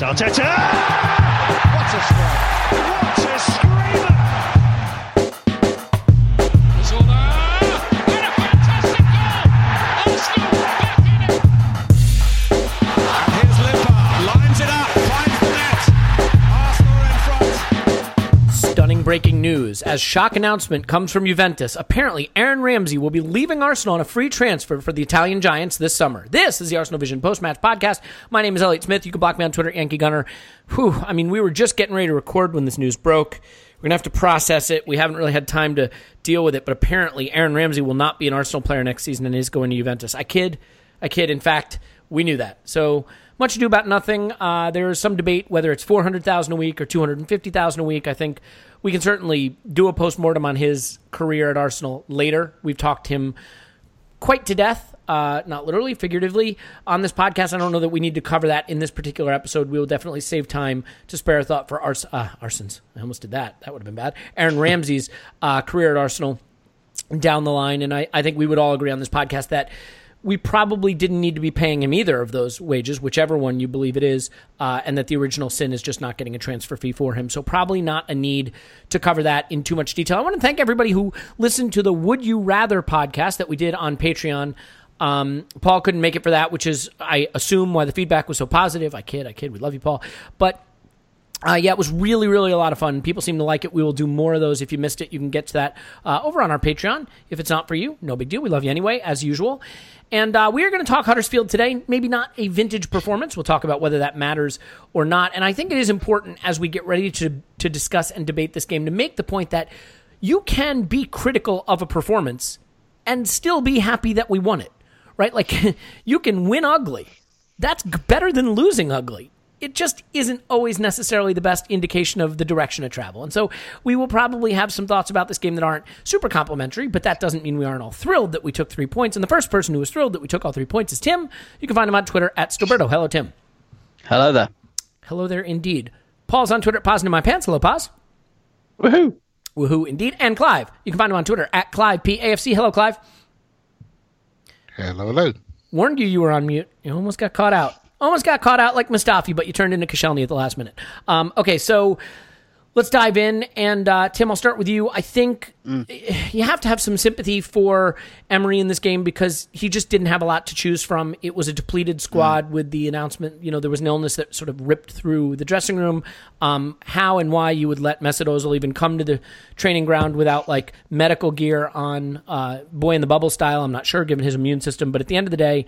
Arteta! What a strike! What a screamer! Stunning breaking news. As shock announcement comes from Juventus, apparently Aaron Ramsey will be leaving Arsenal on a free transfer for the Italian Giants this summer. This is the Arsenal Vision post match podcast. My name is Elliot Smith. You can block me on Twitter, Yankee Gunner. Whew, I mean, we were just getting ready to record when this news broke. We're going to have to process it. We haven't really had time to deal with it, but apparently Aaron Ramsey will not be an Arsenal player next season and is going to Juventus. I kid. I kid. In fact, we knew that. So much ado about nothing. Uh, there's some debate whether it's 400,000 a week or 250,000 a week. I think we can certainly do a post mortem on his career at Arsenal later. We've talked him quite to death, uh, not literally, figuratively, on this podcast. I don't know that we need to cover that in this particular episode. We will definitely save time to spare a thought for Ars- uh, Arsons. I almost did that. That would have been bad. Aaron Ramsey's uh, career at Arsenal down the line. And I, I think we would all agree on this podcast that we probably didn't need to be paying him either of those wages, whichever one you believe it is, uh, and that the original sin is just not getting a transfer fee for him. So, probably not a need to cover that in too much detail. I want to thank everybody who listened to the Would You Rather podcast that we did on Patreon. Um, Paul couldn't make it for that, which is, I assume, why the feedback was so positive. I kid, I kid. We love you, Paul. But uh, yeah, it was really, really a lot of fun. People seem to like it. We will do more of those. If you missed it, you can get to that uh, over on our Patreon. If it's not for you, no big deal. We love you anyway, as usual. And uh, we are going to talk Huddersfield today. Maybe not a vintage performance. We'll talk about whether that matters or not. And I think it is important as we get ready to to discuss and debate this game to make the point that you can be critical of a performance and still be happy that we won it. Right? Like you can win ugly. That's better than losing ugly it just isn't always necessarily the best indication of the direction of travel. And so we will probably have some thoughts about this game that aren't super complimentary, but that doesn't mean we aren't all thrilled that we took three points. And the first person who was thrilled that we took all three points is Tim. You can find him on Twitter at Stillberto. Hello, Tim. Hello there. Hello there, indeed. Paul's on Twitter at Paz in my pants. Hello, Paz. Woohoo! Woohoo, indeed. And Clive. You can find him on Twitter at Clive PAFC. Hello, Clive. Hello, hello. Warned you you were on mute. You almost got caught out. Almost got caught out like Mustafi, but you turned into Koscielny at the last minute. Um, okay, so let's dive in. And uh, Tim, I'll start with you. I think you have to have some sympathy for Emery in this game because he just didn't have a lot to choose from. It was a depleted squad with the announcement. You know, there was an illness that sort of ripped through the dressing room. Um, how and why you would let Mesut Ozil even come to the training ground without like medical gear on, uh, boy in the bubble style, I'm not sure given his immune system. But at the end of the day,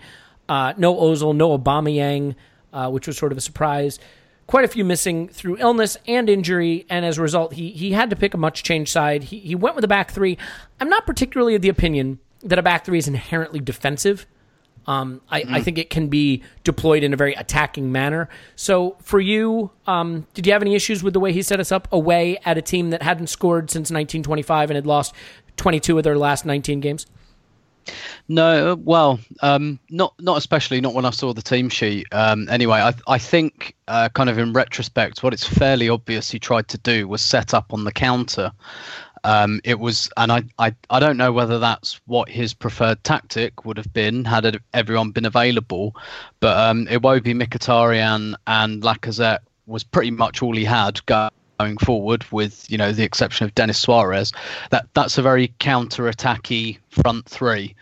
uh, no Ozil, no Aubameyang, uh, which was sort of a surprise. quite a few missing through illness and injury, and as a result, he he had to pick a much changed side. He he went with a back three. I'm not particularly of the opinion that a back three is inherently defensive. Um, I, I think it can be deployed in a very attacking manner. So for you, um, did you have any issues with the way he set us up away at a team that hadn't scored since 1925 and had lost 22 of their last 19 games? No, well, um, not not especially not when I saw the team sheet. Um, anyway, I I think uh, kind of in retrospect, what it's fairly obvious he tried to do was set up on the counter. Um, it was, and I, I I don't know whether that's what his preferred tactic would have been had it, everyone been available, but um, Iwobi, Mkhitaryan, and Lacazette was pretty much all he had going forward, with you know the exception of Denis Suarez. That that's a very counter-attacky front three,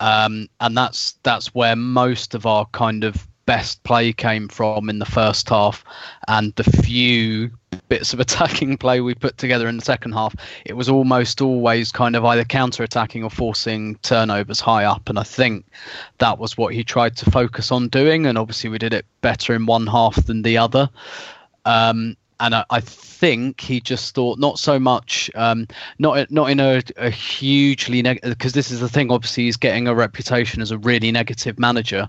um, and that's that's where most of our kind of best play came from in the first half, and the few bits of attacking play we put together in the second half, it was almost always kind of either counter-attacking or forcing turnovers high up, and I think that was what he tried to focus on doing, and obviously we did it better in one half than the other. Um, and I, I, think he just thought not so much, um, not not in a, a hugely negative, because this is the thing. Obviously, he's getting a reputation as a really negative manager,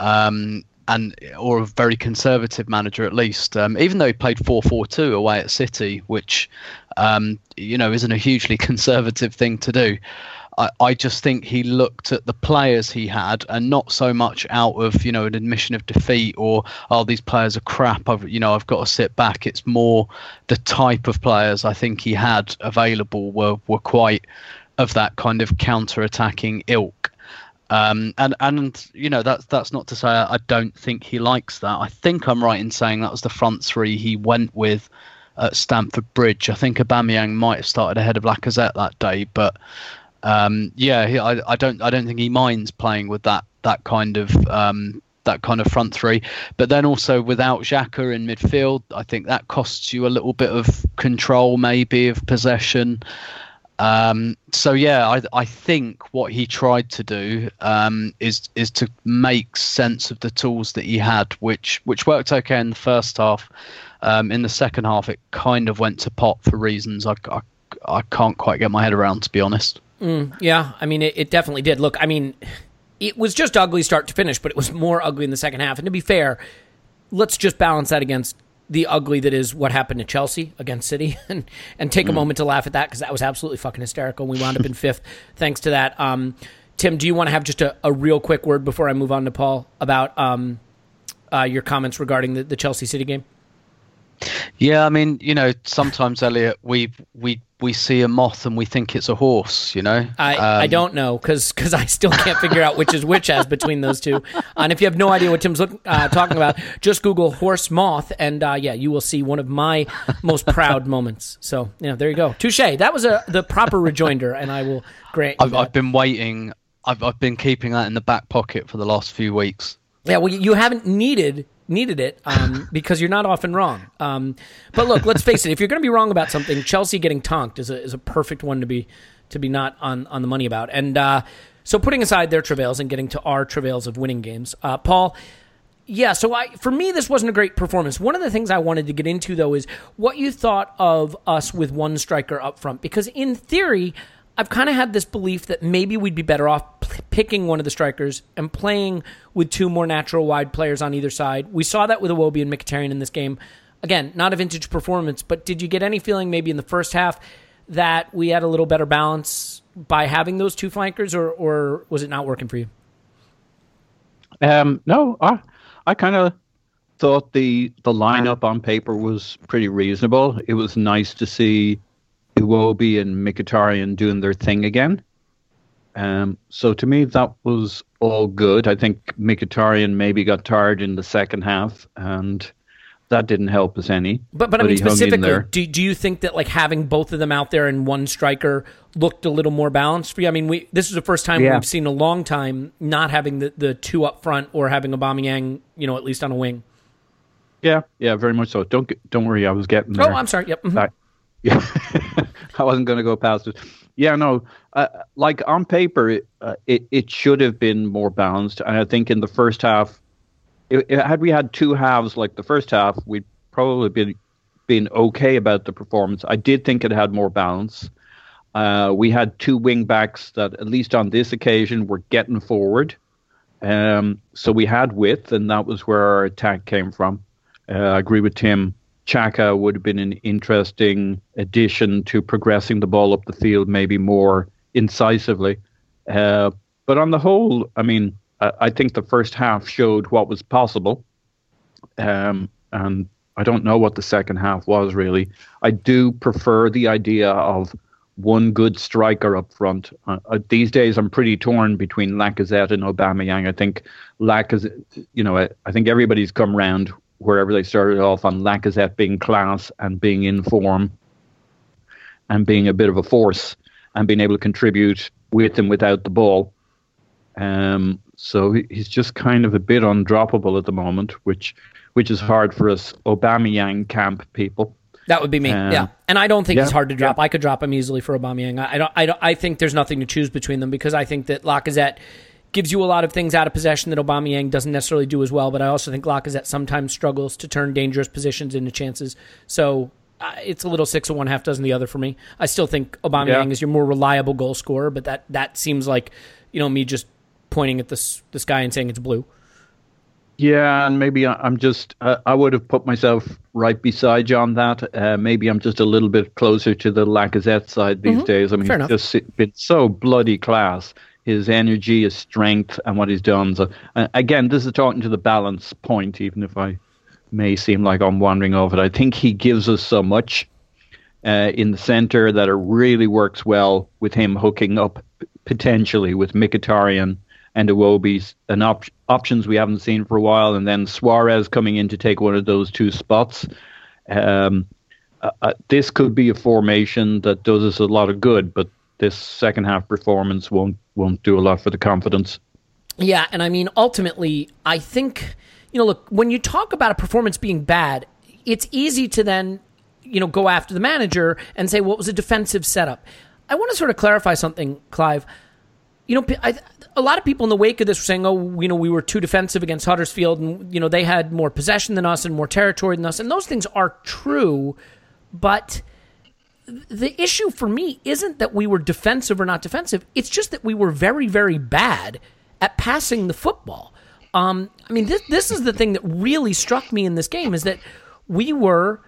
um, and or a very conservative manager at least. Um, even though he played 4-4-2 away at City, which um, you know isn't a hugely conservative thing to do. I, I just think he looked at the players he had, and not so much out of you know an admission of defeat or oh these players are crap. I've you know I've got to sit back. It's more the type of players I think he had available were were quite of that kind of counter-attacking ilk. Um, and and you know that's that's not to say I don't think he likes that. I think I'm right in saying that was the front three he went with at Stamford Bridge. I think Aubameyang might have started ahead of Lacazette that day, but um, yeah, he, I, I don't I don't think he minds playing with that that kind of um, that kind of front three. But then also without Xhaka in midfield, I think that costs you a little bit of control, maybe of possession. Um, so yeah, I, I think what he tried to do um, is is to make sense of the tools that he had, which which worked okay in the first half. Um, in the second half, it kind of went to pot for reasons I, I, I can't quite get my head around, to be honest. Mm, yeah, I mean, it, it definitely did. Look, I mean, it was just ugly start to finish, but it was more ugly in the second half. And to be fair, let's just balance that against the ugly that is what happened to Chelsea against City, and and take a moment to laugh at that because that was absolutely fucking hysterical. We wound up in fifth thanks to that. Um, Tim, do you want to have just a, a real quick word before I move on to Paul about um, uh, your comments regarding the, the Chelsea City game? Yeah, I mean, you know, sometimes Elliot, we we we see a moth and we think it's a horse. You know, I, um, I don't know because because I still can't figure out which is which as between those two. And if you have no idea what Tim's look, uh, talking about, just Google horse moth, and uh, yeah, you will see one of my most proud moments. So yeah, there you go. Touche. That was a the proper rejoinder, and I will grant. I've, I've been waiting. I've I've been keeping that in the back pocket for the last few weeks. Yeah, well, you haven't needed needed it um, because you're not often wrong. Um, but look, let's face it: if you're going to be wrong about something, Chelsea getting tonked is a is a perfect one to be to be not on on the money about. And uh, so, putting aside their travails and getting to our travails of winning games, uh, Paul. Yeah, so I for me this wasn't a great performance. One of the things I wanted to get into though is what you thought of us with one striker up front because in theory I've kind of had this belief that maybe we'd be better off p- picking one of the strikers and playing with two more natural wide players on either side. We saw that with Iwobi and Mkhitaryan in this game. Again, not a vintage performance, but did you get any feeling maybe in the first half that we had a little better balance by having those two flankers, or, or was it not working for you? Um, no, I, I kind of thought the the lineup on paper was pretty reasonable. It was nice to see Iwobi and Mkhitaryan doing their thing again. Um, so to me, that was all good. I think Mkhitaryan maybe got tired in the second half, and that didn't help us any. But but I mean specifically, do do you think that like having both of them out there and one striker looked a little more balanced for you? I mean, we this is the first time yeah. we've seen a long time not having the, the two up front or having Aubameyang, you know, at least on a wing. Yeah, yeah, very much so. Don't don't worry, I was getting there. Oh, I'm sorry. Yep. Mm-hmm. Yeah, I wasn't going to go past it. Yeah, no, uh, like on paper, it, uh, it it should have been more balanced, and I think in the first half, it, it- had we had two halves like the first half, we'd probably been been okay about the performance. I did think it had more balance. Uh, we had two wing backs that, at least on this occasion, were getting forward. Um, so we had width, and that was where our attack came from. Uh, I agree with Tim. Xhaka would have been an interesting addition to progressing the ball up the field, maybe more incisively. Uh, but on the whole, I mean, I, I think the first half showed what was possible. Um, and I don't know what the second half was really. I do prefer the idea of one good striker up front. Uh, uh, these days, I'm pretty torn between Lacazette and Aubameyang. I think Lacazette, you know, I, I think everybody's come round wherever they started off on Lacazette being class and being in form and being a bit of a force and being able to contribute with and without the ball. Um, so he's just kind of a bit undroppable at the moment, which which is hard for us Aubameyang camp people. That would be me. Um, yeah, and I don't think yeah, he's hard to drop. yeah. I could drop him easily for Aubameyang. I, I don't. I don't. I think there's nothing to choose between them because I think that Lacazette gives you a lot of things out of possession that Aubameyang doesn't necessarily do as well. But I also think Lacazette sometimes struggles to turn dangerous positions into chances. So. Uh, it's a little six of one, half dozen the other for me. I still think Aubameyang Yeah. is your more reliable goal scorer, but that that seems like, you know, me just pointing at this this guy and saying it's blue. Yeah, and maybe I'm just, uh, I would have put myself right beside you on that. Uh, maybe I'm just a little bit closer to the Lacazette side these days. I mean, Fair he's enough. just been so bloody class. His energy, his strength, and what he's done. So, uh, again, this is talking to the balance point, even if I may seem like I'm wandering off it. I think he gives us so much uh, in the center that it really works well with him hooking up potentially with Mkhitaryan and Iwobi's and op- options we haven't seen for a while, and then Suarez coming in to take one of those two spots. Um, uh, uh, this could be a formation that does us a lot of good, but this second half performance won't won't do a lot for the confidence. Yeah, and I mean, ultimately, I think, you know, look, when you talk about a performance being bad, it's easy to then, you know, go after the manager and say, well, was a defensive setup. I want to sort of clarify something, Clive. You know, I, a lot of people in the wake of this were saying, oh, you know, we were too defensive against Huddersfield and, you know, they had more possession than us and more territory than us. And those things are true, but the issue for me isn't that we were defensive or not defensive. It's just that we were very, very bad at passing the football. Um, I mean, this this is the thing that really struck me in this game is that we were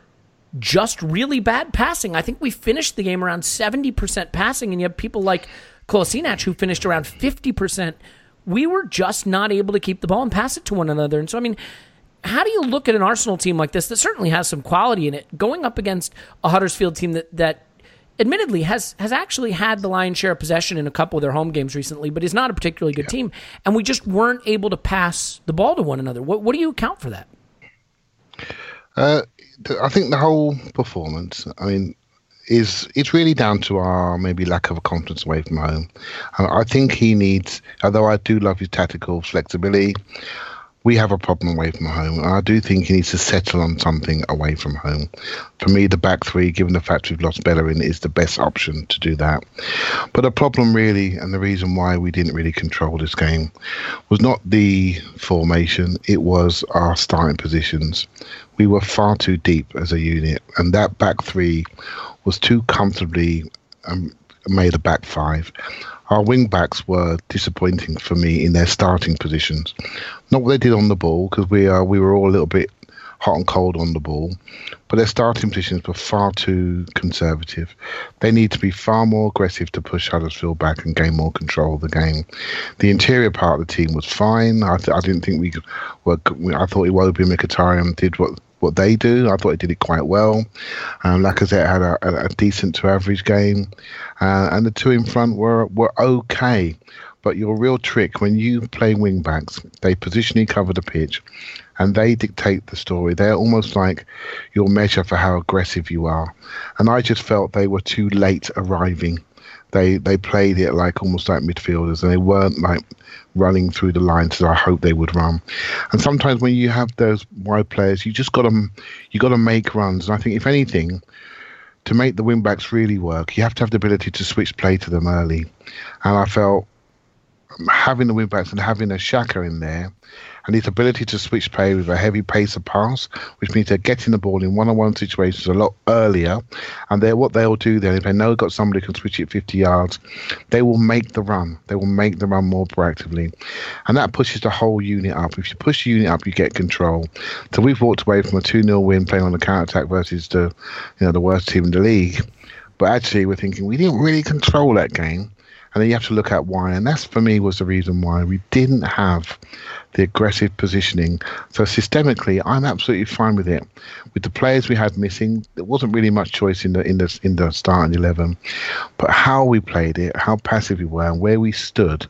just really bad passing. I think we finished the game around seventy percent passing, and you have people like Kolasinac who finished around fifty percent. We were just not able to keep the ball and pass it to one another. And so, I mean, how do you look at an Arsenal team like this that certainly has some quality in it, going up against a Huddersfield team that that admittedly has has actually had the lion's share of possession in a couple of their home games recently, but is not a particularly good team, and we just weren't able to pass the ball to one another. What what do you account for that? Uh, I think the whole performance, I mean, is it's really down to our maybe lack of a confidence away from home. Uh, I think he needs, although I do love his tactical flexibility, we have a problem away from home. And I do think he needs to settle on something away from home. For me, the back three, given the fact we've lost Bellerin, is the best option to do that. But the problem really, and the reason why we didn't really control this game, was not the formation, it was our starting positions. We were far too deep as a unit, and that back three was too comfortably um, made a back five. Our wing backs were disappointing for me in their starting positions. Not what they did on the ball, because we are we were all a little bit hot and cold on the ball, but their starting positions were far too conservative. They need to be far more aggressive to push Huddersfield back and gain more control of the game. The interior part of the team was fine. I, th- I didn't think we work. I thought Iwobi and Mkhitaryan did what what they do. I thought they did it quite well. Um, Lacazette had a, a, a decent to average game, uh, and the two in front were were okay. But your real trick when you play wing backs, they positionally cover the pitch, and they dictate the story. They're almost like your measure for how aggressive you are. And I just felt they were too late arriving. They they played it like almost like midfielders, and they weren't like running through the lines as I hope they would run. And sometimes when you have those wide players, you just got to you got to make runs. And I think if anything, to make the wing backs really work, you have to have the ability to switch play to them early. And I felt having the wing backs and having a Xhaka in there and his ability to switch play with a heavy pace of pass, which means they're getting the ball in one-on-one situations a lot earlier. And they're what they'll do then if they know they've got somebody who can switch it 50 yards, they will make the run. They will make the run more proactively, and that pushes the whole unit up. If you push the unit up, you get control. So we've walked away from a 2-0 win playing on the counter attack versus the you know the worst team in the league. But actually, we're thinking we didn't really control that game. And then you have to look at why. And that's for me was the reason why we didn't have the aggressive positioning. So systemically, I'm absolutely fine with it. With the players we had missing, there wasn't really much choice in the in the in the starting eleven. But how we played it, how passive we were, and where we stood,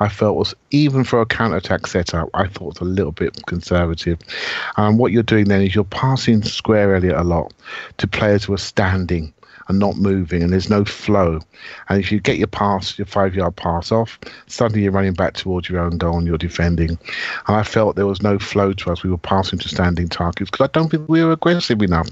I felt was even for a counter attack setup, I thought was a little bit conservative. And um, what you're doing then is you're passing square Elliott a lot to players who are standing and not moving, and there's no flow. And if you get your pass, your five yard pass off, suddenly you're running back towards your own goal and you're defending. And I felt there was no flow to us. We were passing to standing targets because I don't think we were aggressive enough.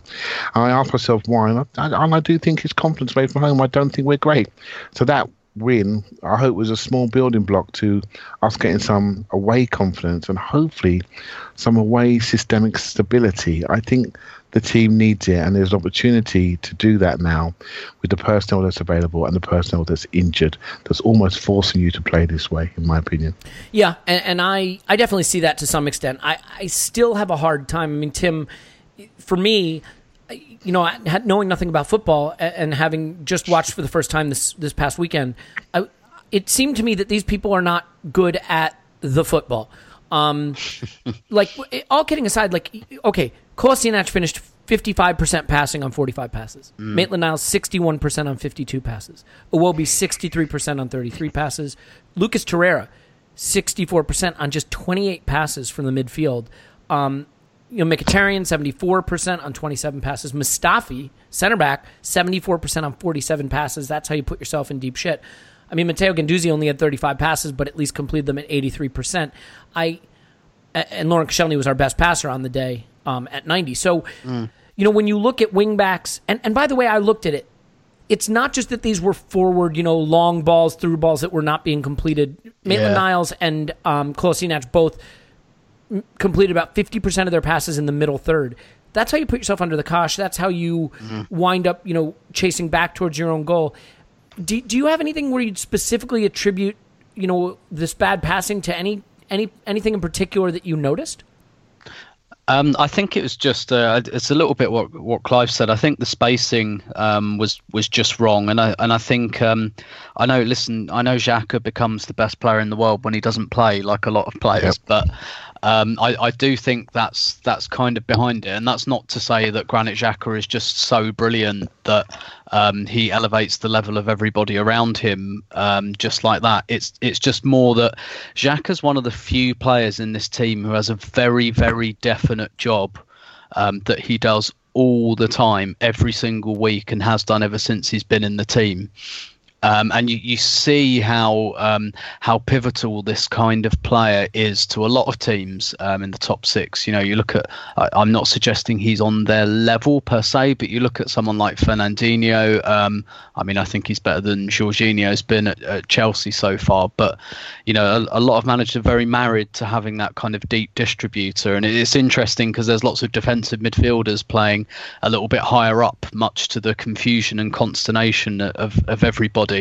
And I asked myself why, and I, and I do think it's confidence made from home. I don't think we're great. So that win, I hope, was a small building block to us getting some away confidence and hopefully some away systemic stability. I think the team needs it, and there's an opportunity to do that now with the personnel that's available and the personnel that's injured. That's almost forcing you to play this way, in my opinion. Yeah, and, and I, I definitely see that to some extent. I, I still have a hard time. I mean, Tim, for me, you know, knowing nothing about football and having just watched for the first time this this past weekend, I, it seemed to me that these people are not good at the football. Um, like all kidding aside, like okay, Kolasinac finished 55% passing on 45 passes. Mm. Maitland Niles 61% on 52 passes. Iwobi 63% on 33 passes. Lucas Torreira 64% on just 28 passes from the midfield. Um, you know, Mkhitaryan 74% on 27 passes. Mustafi, center back, 74% on 47 passes. That's how you put yourself in deep shit. I mean, Matteo Guendouzi only had 35 passes, but at least completed them at 83%. I and Laurent Koscielny was our best passer on the day um, at 90. So, mm. you know, when you look at wingbacks, and, and by the way, I looked at it. It's not just that these were forward, you know, long balls, through balls that were not being completed. Maitland yeah. Niles and um, Kolasinac both completed about 50% of their passes in the middle third. That's how you put yourself under the cosh. That's how you mm-hmm. wind up, you know, chasing back towards your own goal. Do, do you have anything where you'd specifically attribute, you know, this bad passing to any any anything in particular that you noticed? Um, I think it was just uh, it's a little bit what what Clive said. I think the spacing um, was was just wrong, and I and I think um, I know. Listen, I know Xhaka becomes the best player in the world when he doesn't play, like a lot of players. Yep. But um, I, I, do think that's that's kind of behind it, and that's not to say that Granit Xhaka is just so brilliant that um, he elevates the level of everybody around him um, just like that. It's it's just more that Xhaka's one of the few players in this team who has a very very definite job um, that he does all the time, every single week, and has done ever since he's been in the team. Um, and you, you see how um, how pivotal this kind of player is to a lot of teams um, in the top six. You know, you look at I, am not suggesting he's on their level per se, but you look at someone like Fernandinho. Um, I mean, I think he's better than Jorginho's been at, at Chelsea so far. But you know, a, a, lot of managers are very married to having that kind of deep distributor, and it's interesting because there's lots of defensive midfielders playing a little bit higher up, much to the confusion and consternation of, of everybody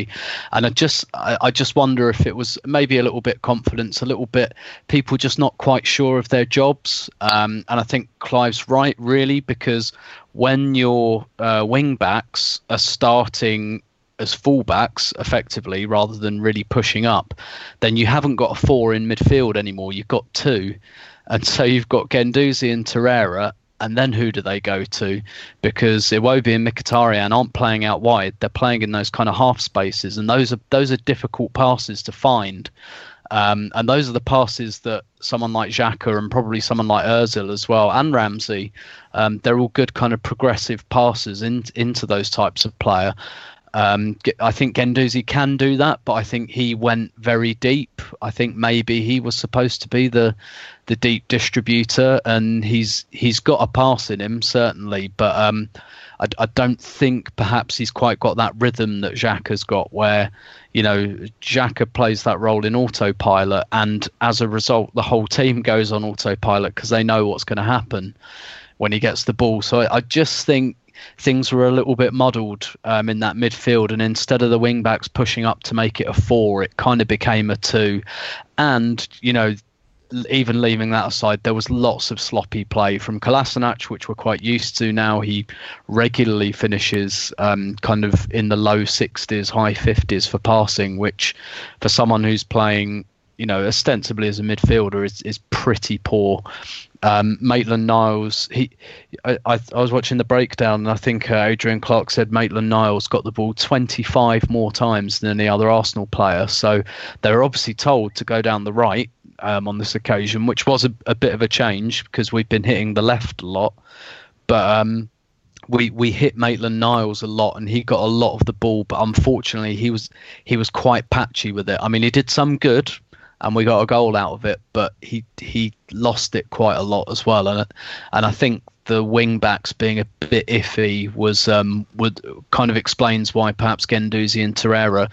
And I just I, I just wonder if it was maybe a little bit confidence, a little bit people just not quite sure of their jobs. Um, and I think Clive's right really because when your uh, wing backs are starting as fullbacks effectively rather than really pushing up, then you haven't got a four in midfield anymore. You've got two. And so you've got Guendouzi and Torreira, and then who do they go to? Because Iwobi and Mkhitaryan aren't playing out wide; they're playing in those kind of half spaces, and those are those are difficult passes to find. Um, and those are the passes that someone like Xhaka and probably someone like Özil as well, and Ramsey, um, they're all good kind of progressive passes in, into those types of player. Um, I think Guendouzi can do that, but I think he went very deep. I think maybe he was supposed to be the the deep distributor, and he's he's got a pass in him certainly, but um, I, I don't think perhaps he's quite got that rhythm that Xhaka has got, where you know Xhaka plays that role in autopilot, and as a result, the whole team goes on autopilot because they know what's going to happen when he gets the ball. So I, I just think things were a little bit muddled um, in that midfield, and instead of the wing backs pushing up to make it a four, it kind of became a two. And you know, even leaving that aside, there was lots of sloppy play from Kolasinac, which we're quite used to now. He regularly finishes um, kind of in the low 60s, high 50s for passing, which for someone who's playing, you know, ostensibly as a midfielder is, is pretty poor. Um, Maitland Niles, he, I, I, I, was watching the breakdown, and I think uh, Adrian Clarke said Maitland Niles got the ball 25 more times than any other Arsenal player. So they were obviously told to go down the right um, on this occasion, which was a, a, bit of a change because we've been hitting the left a lot. But um, we we hit Maitland Niles a lot, and he got a lot of the ball. But unfortunately, he was he was quite patchy with it. I mean, he did some good, and we got a goal out of it, but he he lost it quite a lot as well. And and I think the wing backs being a bit iffy was um would kind of explains why perhaps Guendouzi and Torreira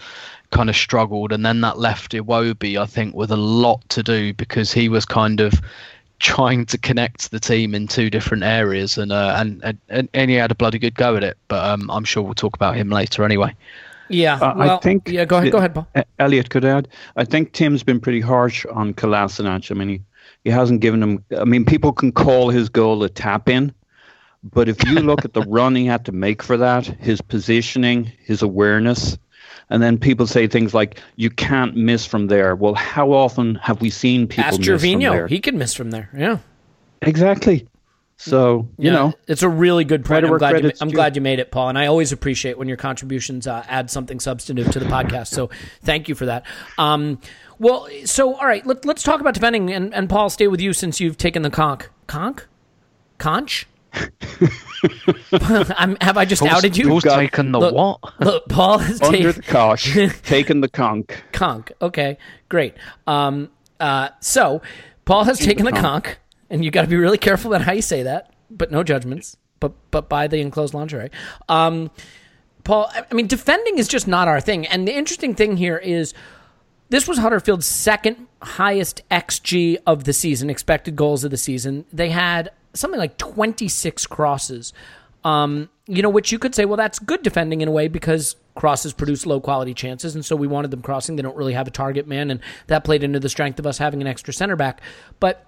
kind of struggled, and then that left Iwobi I think with a lot to do because he was kind of trying to connect the team in two different areas, and uh, and, and and he had a bloody good go at it. But um, I'm sure we'll talk about him later anyway. Yeah, Uh, well, I think. Yeah, go ahead. Go ahead, Paul. Elliot could add. I think Tim's been pretty harsh on Kolasinac. I mean, he, he hasn't given him. I mean, people can call his goal a tap in, but if you look at the run he had to make for that, his positioning, his awareness, and then people say things like, "You can't miss from there." Well, how often have we seen people Ask miss from there? He could miss from there. Yeah. exactly. So you Yeah, know, it's a really good point. I'm glad, you, I'm glad you made it, Paul. And I always appreciate when your contributions uh, add something substantive to the podcast. So thank you for that. Um, well, so all right, let, let's talk about defending. And, and Paul, stay with you since you've taken the conch. Conch? Conch? I'm, have I just outed you? Who's taken the Look, what? Look, Paul has under taken the cosh, taking the conch. conch. Okay, great. Um, uh, so Paul has taken the conch. conch, and you got to be really careful about how you say that. But no judgments. But but buy the enclosed lingerie. Um, Paul, I I mean, defending is just not our thing. And the interesting thing here is this was Huddersfield's second highest XG of the season, expected goals of the season. They had something like 26 crosses. Um, you know, which you could say, well, that's good defending in a way because crosses produce low quality chances, and so we wanted them crossing. They don't really have a target man, and that played into the strength of us having an extra center back. But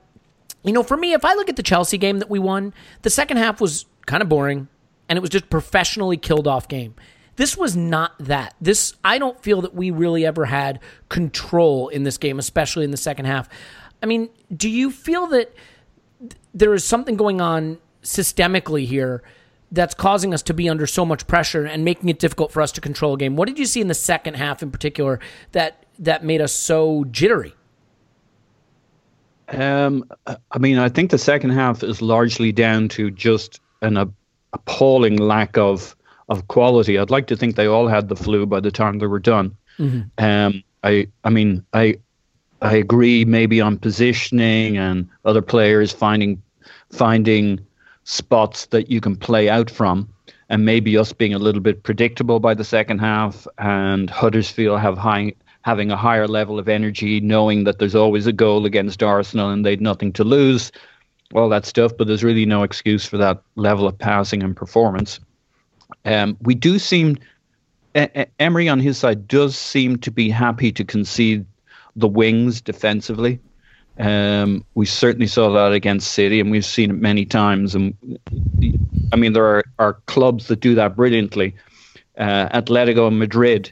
you know, for me, if I look at the Chelsea game that we won, the second half was kind of boring and it was just professionally killed off game. This was not that. This I don't feel that we really ever had control in this game, especially in the second half. I mean, do you feel that th- there is something going on systemically here that's causing us to be under so much pressure and making it difficult for us to control a game? What did you see in the second half in particular that that made us so jittery? Um, I mean, I think the second half is largely down to just an a- appalling lack of of quality. I'd like to think they all had the flu by the time they were done. Um, I, I mean, I, I agree maybe on positioning and other players finding finding spots that you can play out from, and maybe us being a little bit predictable by the second half, and Huddersfield have high, having a higher level of energy, knowing that there's always a goal against Arsenal and they'd nothing to lose, all that stuff. But there's really no excuse for that level of passing and performance. Um, we do seem, Emery on his side does seem to be happy to concede the wings defensively. Um, we certainly saw that against City, and we've seen it many times. And I mean, there are, are clubs that do that brilliantly. Uh, Atletico Madrid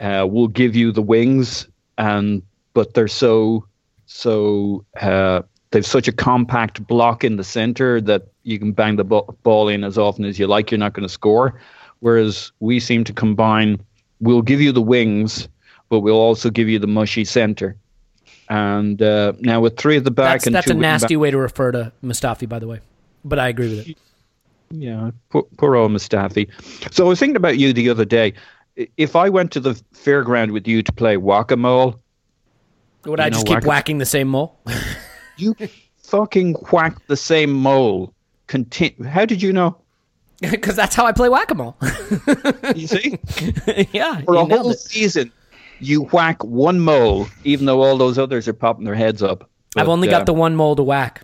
uh, will give you the wings, and but they're so so uh, they've such a compact block in the center that you can bang the ball in as often as you like. You're not going to score. Whereas we seem to combine. We'll give you the wings, but we'll also give you the mushy center. And uh, now with three at the back That's, and that's two a wing back- nasty way to refer to Mustafi, by the way. But I agree with it. Yeah, poor, poor old Mustafi. So I was thinking about you the other day. If I went to the fairground with you to play whack-a-mole, Would I just know, keep whack- whacking the same mole? you fucking whack the same mole. Contin- How did you know? Because that's how I play whack a mole. You see, yeah. for a whole it. season, you whack one mole, even though all those others are popping their heads up. I've But, only uh, got the one mole to whack.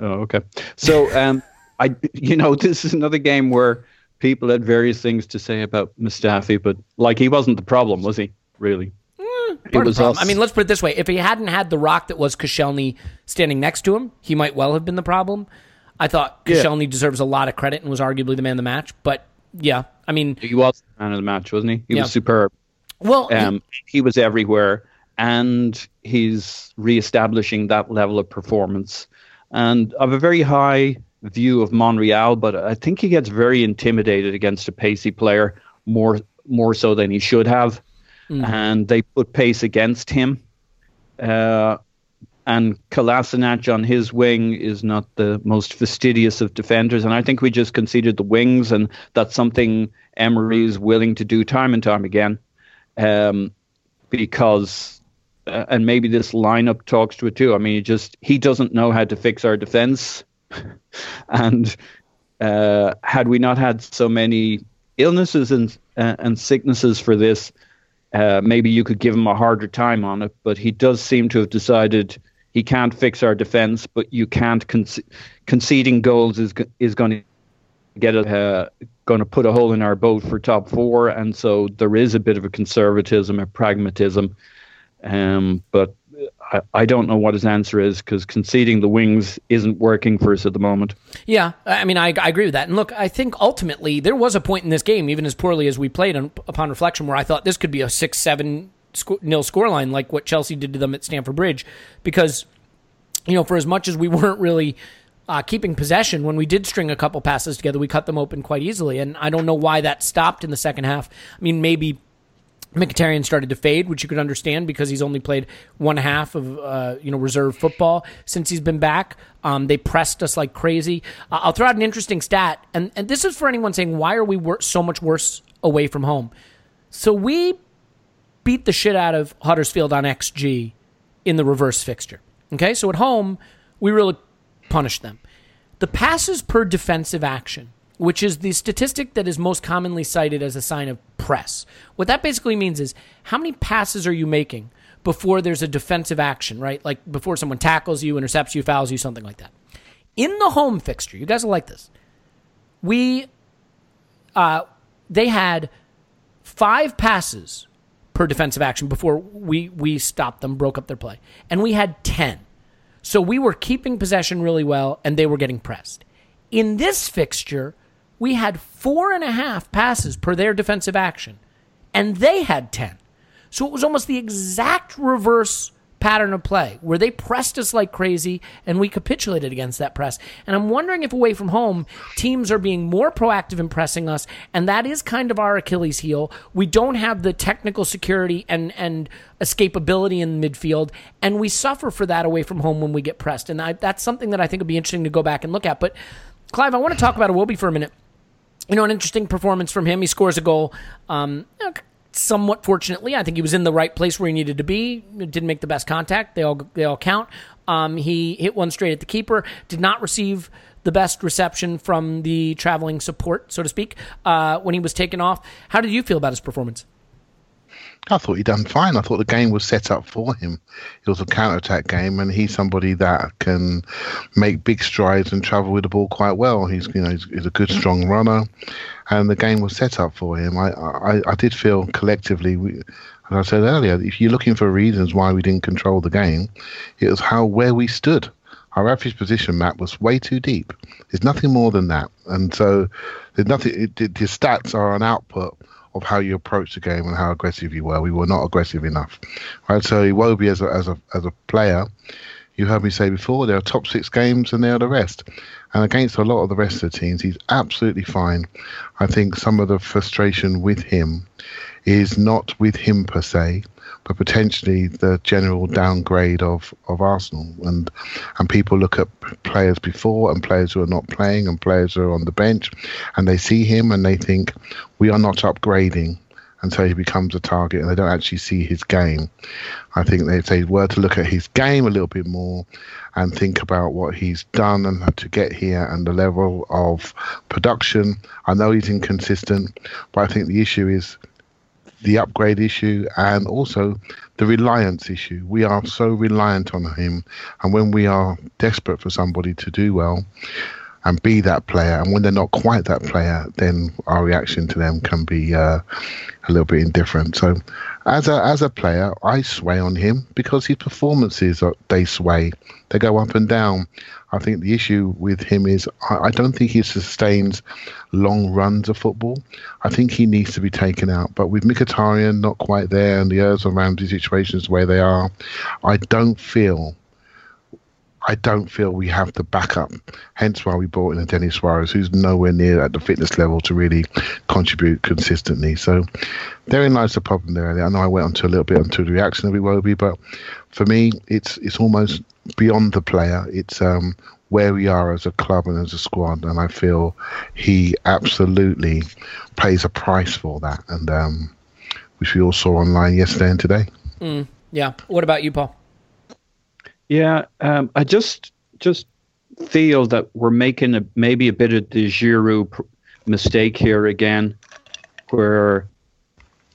Oh, okay. So, um, I, you know, this is another game where people had various things to say about Mustafi, but like he wasn't the problem, was he? Really? Part of the was us. I mean, let's put it this way: if he hadn't had the rock that was Koscielny standing next to him, he might well have been the problem. I thought Yeah. Deserves a lot of credit and was arguably the man of the match. But yeah, I mean, He was the man of the match, wasn't he? He Yeah. was superb. Well, Um, he was everywhere, and he's reestablishing that level of performance. And I have a very high view of Monreal, but I think he gets very intimidated against a pacey player more more so than he should have. And they put pace against him. Uh, and Kolasinac on his wing is not the most fastidious of defenders. And I think we just conceded the wings, and that's something Emery is willing to do time and time again. Um, because, uh, and maybe this lineup talks to it too. I mean, he just he doesn't know how to fix our defense, and uh, had we not had so many illnesses and uh, and sicknesses for this, uh, maybe you could give him a harder time on it. But he does seem to have decided he can't fix our defense, but you can't conce- conceding goals is is going get a, uh, going to put a hole in our boat for top four, and so there is a bit of a conservatism, a pragmatism. Um, but I, I don't know what his answer is because conceding the wings isn't working for us at the moment. Yeah, I mean, I, I agree with that. And look, I think ultimately there was a point in this game, even as poorly as we played on, upon reflection, where I thought this could be a six seven sco- nil scoreline, like what Chelsea did to them at Stamford Bridge, because you know, for as much as we weren't really uh, keeping possession, when we did string a couple passes together, we cut them open quite easily. And I don't know why that stopped in the second half. I mean, maybe Mkhitaryan started to fade, which you could understand because he's only played one half of uh, you know reserve football since he's been back. Um, they pressed us like crazy. Uh, I'll throw out an interesting stat, and and this is for anyone saying why are we wor- so much worse away from home? So we beat the shit out of Huddersfield on XG in the reverse fixture. Okay, so at home we really punished them. The passes per defensive action, which is the statistic that is most commonly cited as a sign of press. What that basically means is how many passes are you making before there's a defensive action, right? Like before someone tackles you, intercepts you, fouls you, something like that. In the home fixture, you guys will like this. We, uh, they had five passes per defensive action before we we stopped them, broke up their play, and we had ten. So we were keeping possession really well, and they were getting pressed. In this fixture, we had four and a half passes per their defensive action, and they had 10. So it was almost the exact reverse pattern of play where they pressed us like crazy and we capitulated against that press. And I'm wondering if away from home, teams are being more proactive in pressing us, and that is kind of our Achilles heel. We don't have the technical security and, and escapability in midfield, and we suffer for that away from home when we get pressed. And I, that's something that I think would be interesting to go back and look at. But Clive, I want to talk about Iwobi for a minute. You know, an interesting performance from him. He scores a goal. Um, somewhat fortunately, I think he was in the right place where he needed to be. Didn't make the best contact. They all they all count. Um, he hit one straight at the keeper. Did not receive the best reception from the traveling support, so to speak, uh, when he was taken off. How did you feel about his performance? I thought he'd done fine. I thought the game was set up for him. It was a counter-attack game, and he's somebody that can make big strides and travel with the ball quite well. He's you know he's, he's a good strong runner, and the game was set up for him. I I, I did feel collectively, we, as I said earlier, if you're looking for reasons why we didn't control the game, it was how where we stood. Our average position map was way too deep. There's nothing more than that, and so there's nothing. It, it, the stats are an output of how you approach the game and how aggressive you were. We were not aggressive enough, right? So Iwobi as a as a as a player, you heard me say before, there are top six games and there are the rest. And against a lot of the rest of the teams, he's absolutely fine. I think some of the frustration with him is not with him per se, but potentially the general downgrade of, of Arsenal. And and people look at players before and players who are not playing and players who are on the bench, and they see him and they think we are not upgrading. And so he becomes a target, and they don't actually see his game. I think they, if they were to look at his game a little bit more and think about what he's done and how to get here and the level of production, I know he's inconsistent, but I think the issue is the upgrade issue and also the reliance issue. We are so reliant on him, and when we are desperate for somebody to do well, and be that player. And when they're not quite that player, then our reaction to them can be uh, a little bit indifferent. So, as a as a player, I sway on him because his performances are, they sway, they go up and down. I think the issue with him is I, I don't think he sustains long runs of football. I think he needs to be taken out. But with Mkhitaryan not quite there and the Ozil Ramsey situations where they are, I don't feel I don't feel we have the backup. Hence why we brought in a Denis Suarez, who's nowhere near at the fitness level to really contribute consistently. So therein lies the problem there. I know I went on to a little bit onto the reaction of Iwobi, but for me, it's it's almost beyond the player. It's um, where we are as a club and as a squad, and I feel he absolutely pays a price for that, and um, which we all saw online yesterday and today. Mm, yeah. What about you, Paul? Yeah, um, I just just feel that we're making a, maybe a bit of the Giroud pr- mistake here again, where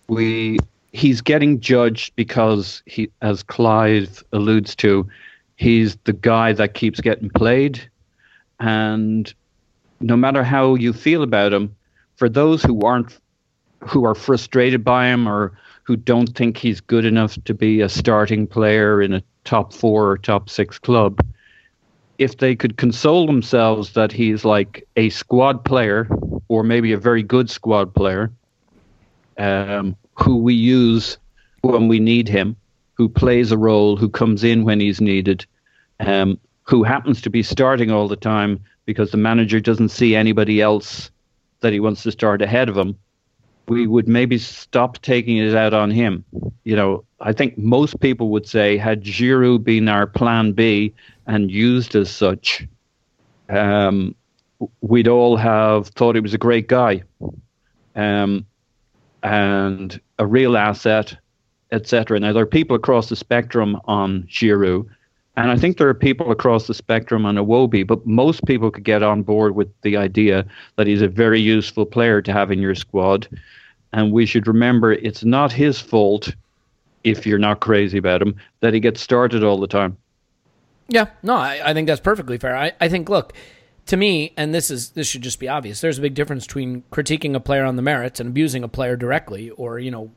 we he's getting judged because he, as Clive alludes to, he's the guy that keeps getting played, and no matter how you feel about him, for those who aren't who are frustrated by him or who don't think he's good enough to be a starting player in a top four or top six club, if they could console themselves that he's like a squad player or maybe a very good squad player um, who we use when we need him, who plays a role, who comes in when he's needed, um, who happens to be starting all the time because the manager doesn't see anybody else that he wants to start ahead of him we would maybe stop taking it out on him. You know, I think most people would say had Giroud been our plan B and used as such, um, we'd all have thought he was a great guy, um, and a real asset, etc. Now there are people across the spectrum on Giroud, and I think there are people across the spectrum on Iwobi, but most people could get on board with the idea that he's a very useful player to have in your squad. And we should remember it's not his fault if you're not crazy about him that he gets started all the time. Yeah, no, I, I think that's perfectly fair. I, I think, look, to me, and this is this should just be obvious. There's a big difference between critiquing a player on the merits and abusing a player directly, or you know,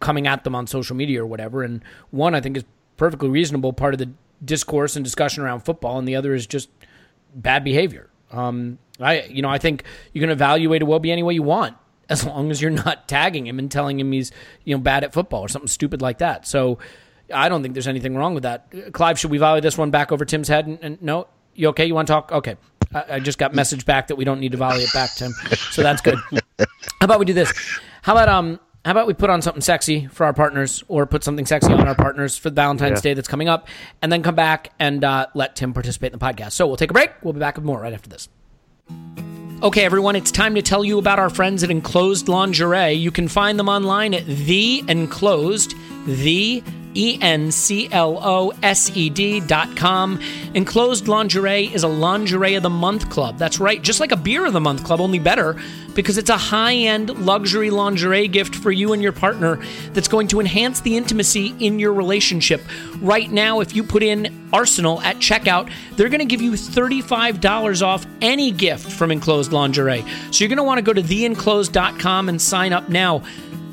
coming at them on social media or whatever. And one, I think, is perfectly reasonable part of the discourse and discussion around football, and the other is just bad behavior. Um, I, you know, I think you can evaluate Iwobi any way you want, as long as you're not tagging him and telling him he's, you know, bad at football or something stupid like that. So, I don't think there's anything wrong with that. Clive, should we volley this one back over Tim's head? And, and no, you okay? You want to talk? Okay. I, I just got message back that we don't need to volley it back, Tim. So that's good. How about we do this? How about um? How about we put on something sexy for our partners, or put something sexy on our partners for Valentine's Yeah. Day that's coming up, and then come back and uh, let Tim participate in the podcast. So we'll take a break. We'll be back with more right after this. Okay, everyone, it's time to tell you about our friends at Enclosed Lingerie. You can find them online at The Enclosed, the E N C L O S E D dot com. Enclosed Lingerie is a Lingerie of the Month club. That's right, just like a Beer of the Month club, only better because it's a high end luxury lingerie gift for you and your partner that's going to enhance the intimacy in your relationship. Right now, if you put in Arsenal at checkout, they're going to give you $35 off any gift from Enclosed Lingerie. So you're going to want to go to theenclosed.com and sign up now.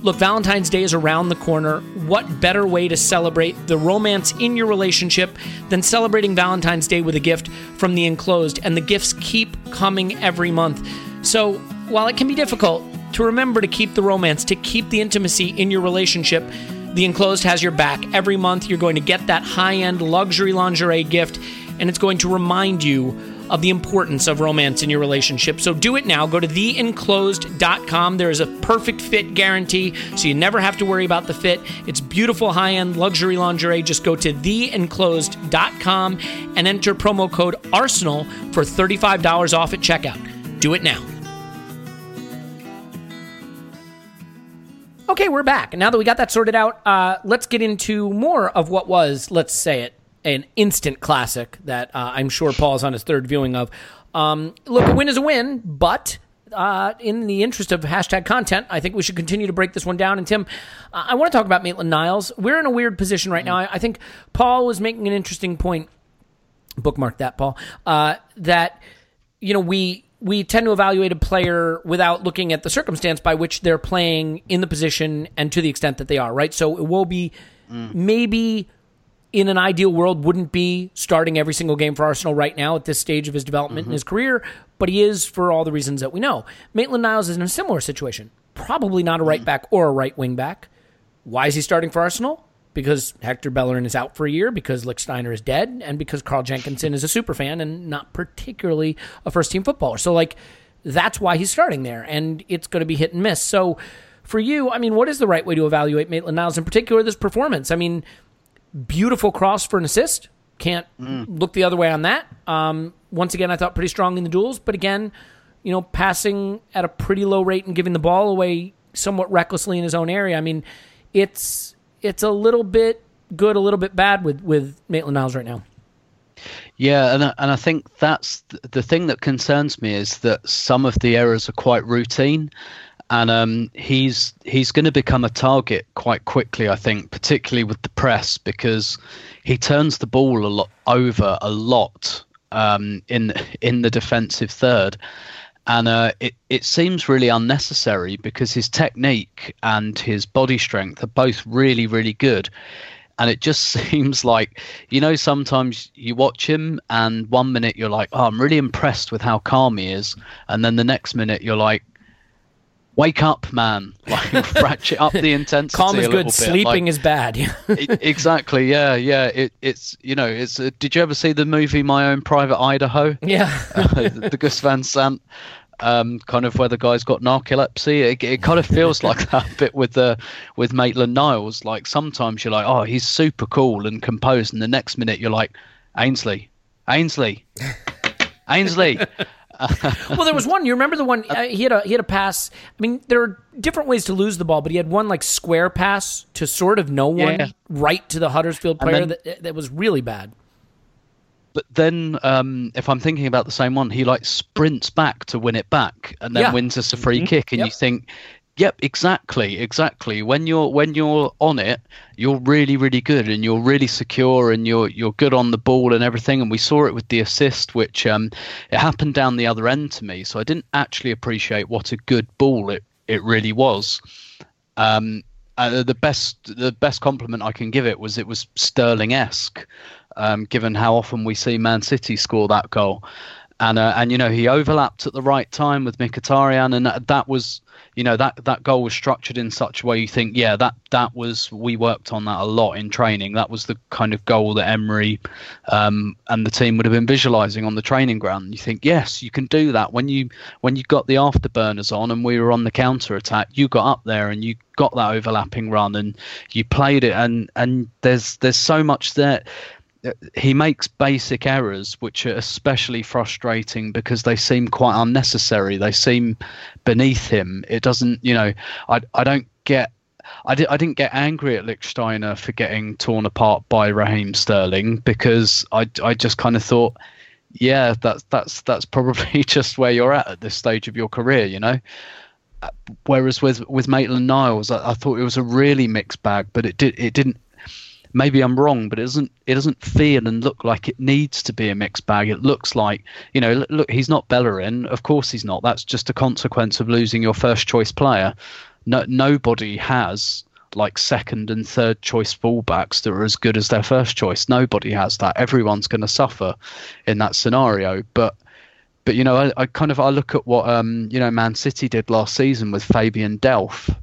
Look, Valentine's Day is around the corner. What better way to celebrate the romance in your relationship than celebrating Valentine's Day with a gift from the enclosed? And the gifts keep coming every month. So while it can be difficult to remember to keep the romance, to keep the intimacy in your relationship, the enclosed has your back. Every month, you're going to get that high end luxury lingerie gift, and it's going to remind you of the importance of romance in your relationship. So do it now. Go to theenclosed.com. There is a perfect fit guarantee, so you never have to worry about the fit. It's beautiful high end luxury lingerie. Just go to theenclosed.com and enter promo code ARSENAL for $35 off at checkout. Do it now. Okay, we're back. And now that we got that sorted out, uh, let's get into more of what was, let's say it, an instant classic that uh, I'm sure Paul's on his third viewing of. Um, look, a win is a win, but uh, in the interest of hashtag content, I think we should continue to break this one down. And Tim, uh, I want to talk about Maitland Niles. We're in a weird position right now. I, I think Paul was making an interesting point. Bookmark that, Paul. Uh, that you know we we tend to evaluate a player without looking at the circumstance by which they're playing in the position and to the extent that they are, right? So it will be maybe in an ideal world wouldn't be starting every single game for Arsenal right now at this stage of his development in his career, but he is for all the reasons that we know. Maitland Niles is in a similar situation. Probably not a right back or a right wing back. Why is he starting for Arsenal? Because Hector Bellerin is out for a year, because Lichtsteiner is dead, and because Carl Jenkinson is a super fan and not particularly a first team footballer. So, like, that's why he's starting there, and it's going to be hit and miss. So, for you, I mean, what is the right way to evaluate Maitland Niles, in particular this performance? I mean, beautiful cross for an assist. Can't look the other way on that. Um, once again, I thought pretty strong in the duels, but again, you know, passing at a pretty low rate and giving the ball away somewhat recklessly in his own area. I mean, it's it's a little bit good, a little bit bad with with Maitland Niles right now. Yeah, and I- and I think that's th- the thing that concerns me is that some of the errors are quite routine, and um, he's he's going to become a target quite quickly. I think, particularly with the press, because he turns the ball a lot over a lot um, in in the defensive third, and uh, it it seems really unnecessary because his technique and his body strength are both really really good and it just seems like you know sometimes you watch him and one minute you're like oh i'm really impressed with how calm he is and then the next minute you're like wake up man like ratchet up the intensity Calm is good, bit. sleeping Like, is bad. e- exactly yeah yeah it, it's you know it's uh, did you ever see the movie my own private idaho yeah. the Gus Van Sant, um, kind of where the guy's got narcolepsy. It, it kind of feels like that bit with the with Maitland Niles. Like sometimes you're like, oh, he's super cool and composed, and the next minute you're like, Ainsley, Ainsley, Ainsley. Well, there was one. You remember the one? Uh, he had a he had a pass. I mean, there are different ways to lose the ball, but he had one like square pass to sort of no one Yeah. right to the Huddersfield player then- that that was really bad. But then, um, if I'm thinking about the same one, he like sprints back to win it back, and then Yeah. wins us a free Mhm. kick, and Yep. you think, "Yep, exactly, exactly." When you're when you're on it, you're really, really good, and you're really secure, and you're you're good on the ball and everything. And we saw it with the assist, which um, it happened down the other end to me, so I didn't actually appreciate what a good ball it it really was. Um, uh, the best the best compliment I can give it was it was Sterling esque, um, given how often we see Man City score that goal, and uh, and you know he overlapped at the right time with Mkhitaryan, and that, that was you know that that goal was structured in such a way you think yeah that that was we worked on that a lot in training. That was the kind of goal that Emery um, and the team would have been visualizing on the training ground. You think yes you can do that. When you when you got the afterburners on and we were on the counter attack you got up there and you got that overlapping run and you played it. And and there's there's so much there he makes basic errors which are especially frustrating because they seem quite unnecessary they seem beneath him it doesn't you know i i don't get I, di- I didn't get angry at Lichtsteiner for getting torn apart by Raheem Sterling because I, I just kind of thought, yeah, that's that's that's probably just where you're at at this stage of your career, you know. Whereas with with Maitland Niles, I, I thought it was a really mixed bag, but it did it didn't maybe I'm wrong, but it doesn't it doesn't feel and look like it needs to be a mixed bag. It looks like you know, look, he's not Bellerin. Of course he's not. That's just a consequence of losing your first choice player. No, nobody has like second and third choice fullbacks that are as good as their first choice. Nobody has that. Everyone's going to suffer in that scenario. But but you know, I, I kind of I look at what um you know Man City did last season with Fabian Delph,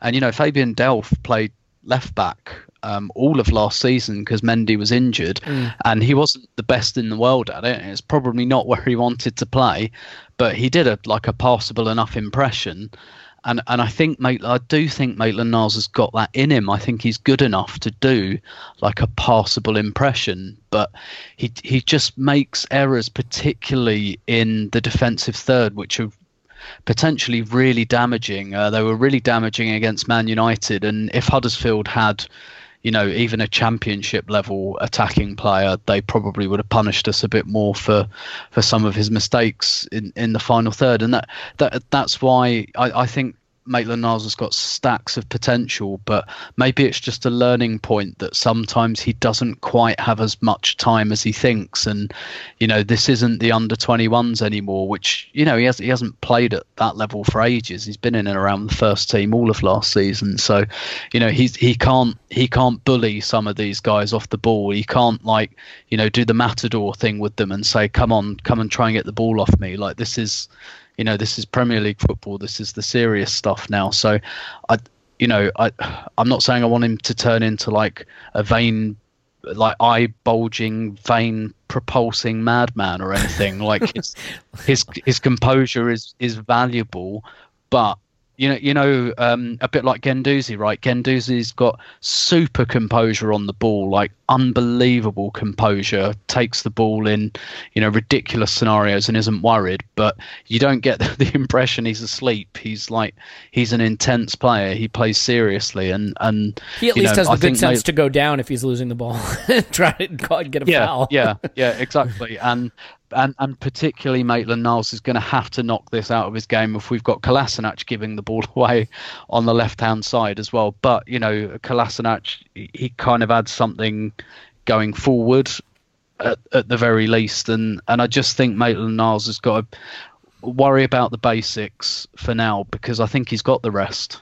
and you know Fabian Delph played left back um, all of last season because Mendy was injured, and he wasn't the best in the world at it. It's probably not where he wanted to play, but he did a like a passable enough impression. And and I think Mait, I do think Maitland Niles has got that in him. I think he's good enough to do like a passable impression, but he he just makes errors, particularly in the defensive third, which are potentially really damaging. Uh, they were really damaging against Man United, and if Huddersfield had you know, even a championship level attacking player, they probably would have punished us a bit more for for some of his mistakes in, in the final third. And that, that that's why I, I think Maitland Niles has got stacks of potential, but maybe it's just a learning point that sometimes he doesn't quite have as much time as he thinks. And you know, this isn't the under 21s anymore, which you know he has he hasn't played at that level for ages. He's been in and around the first team all of last season, so you know he's he can't he can't bully some of these guys off the ball. He can't like you know do the matador thing with them and say, "Come on, come and try and get the ball off me." Like this is you know this is Premier League football. This is the serious stuff now. So, I you know I I'm not saying I want him to turn into like a vain like eye bulging vein propulsing madman or anything like his his his composure is is valuable but you know, you know, um, a bit like Guendouzi, right? Guendouzi's got super composure on the ball, like unbelievable composure. Takes the ball in, you know, ridiculous scenarios and isn't worried. But you don't get the impression he's asleep. He's like he's an intense player. He plays seriously, and and he at least know, has the I good sense they- to go down if he's losing the ball, try to and get a yeah, foul. yeah, yeah, exactly. And and and particularly Maitland Niles is going to have to knock this out of his game if we've got Kolasinac giving the ball away on the left hand side as well. But you know, Kolasinac he kind of adds something going forward at, at the very least, and and I just think Maitland Niles has got to worry about the basics for now because I think he's got the rest.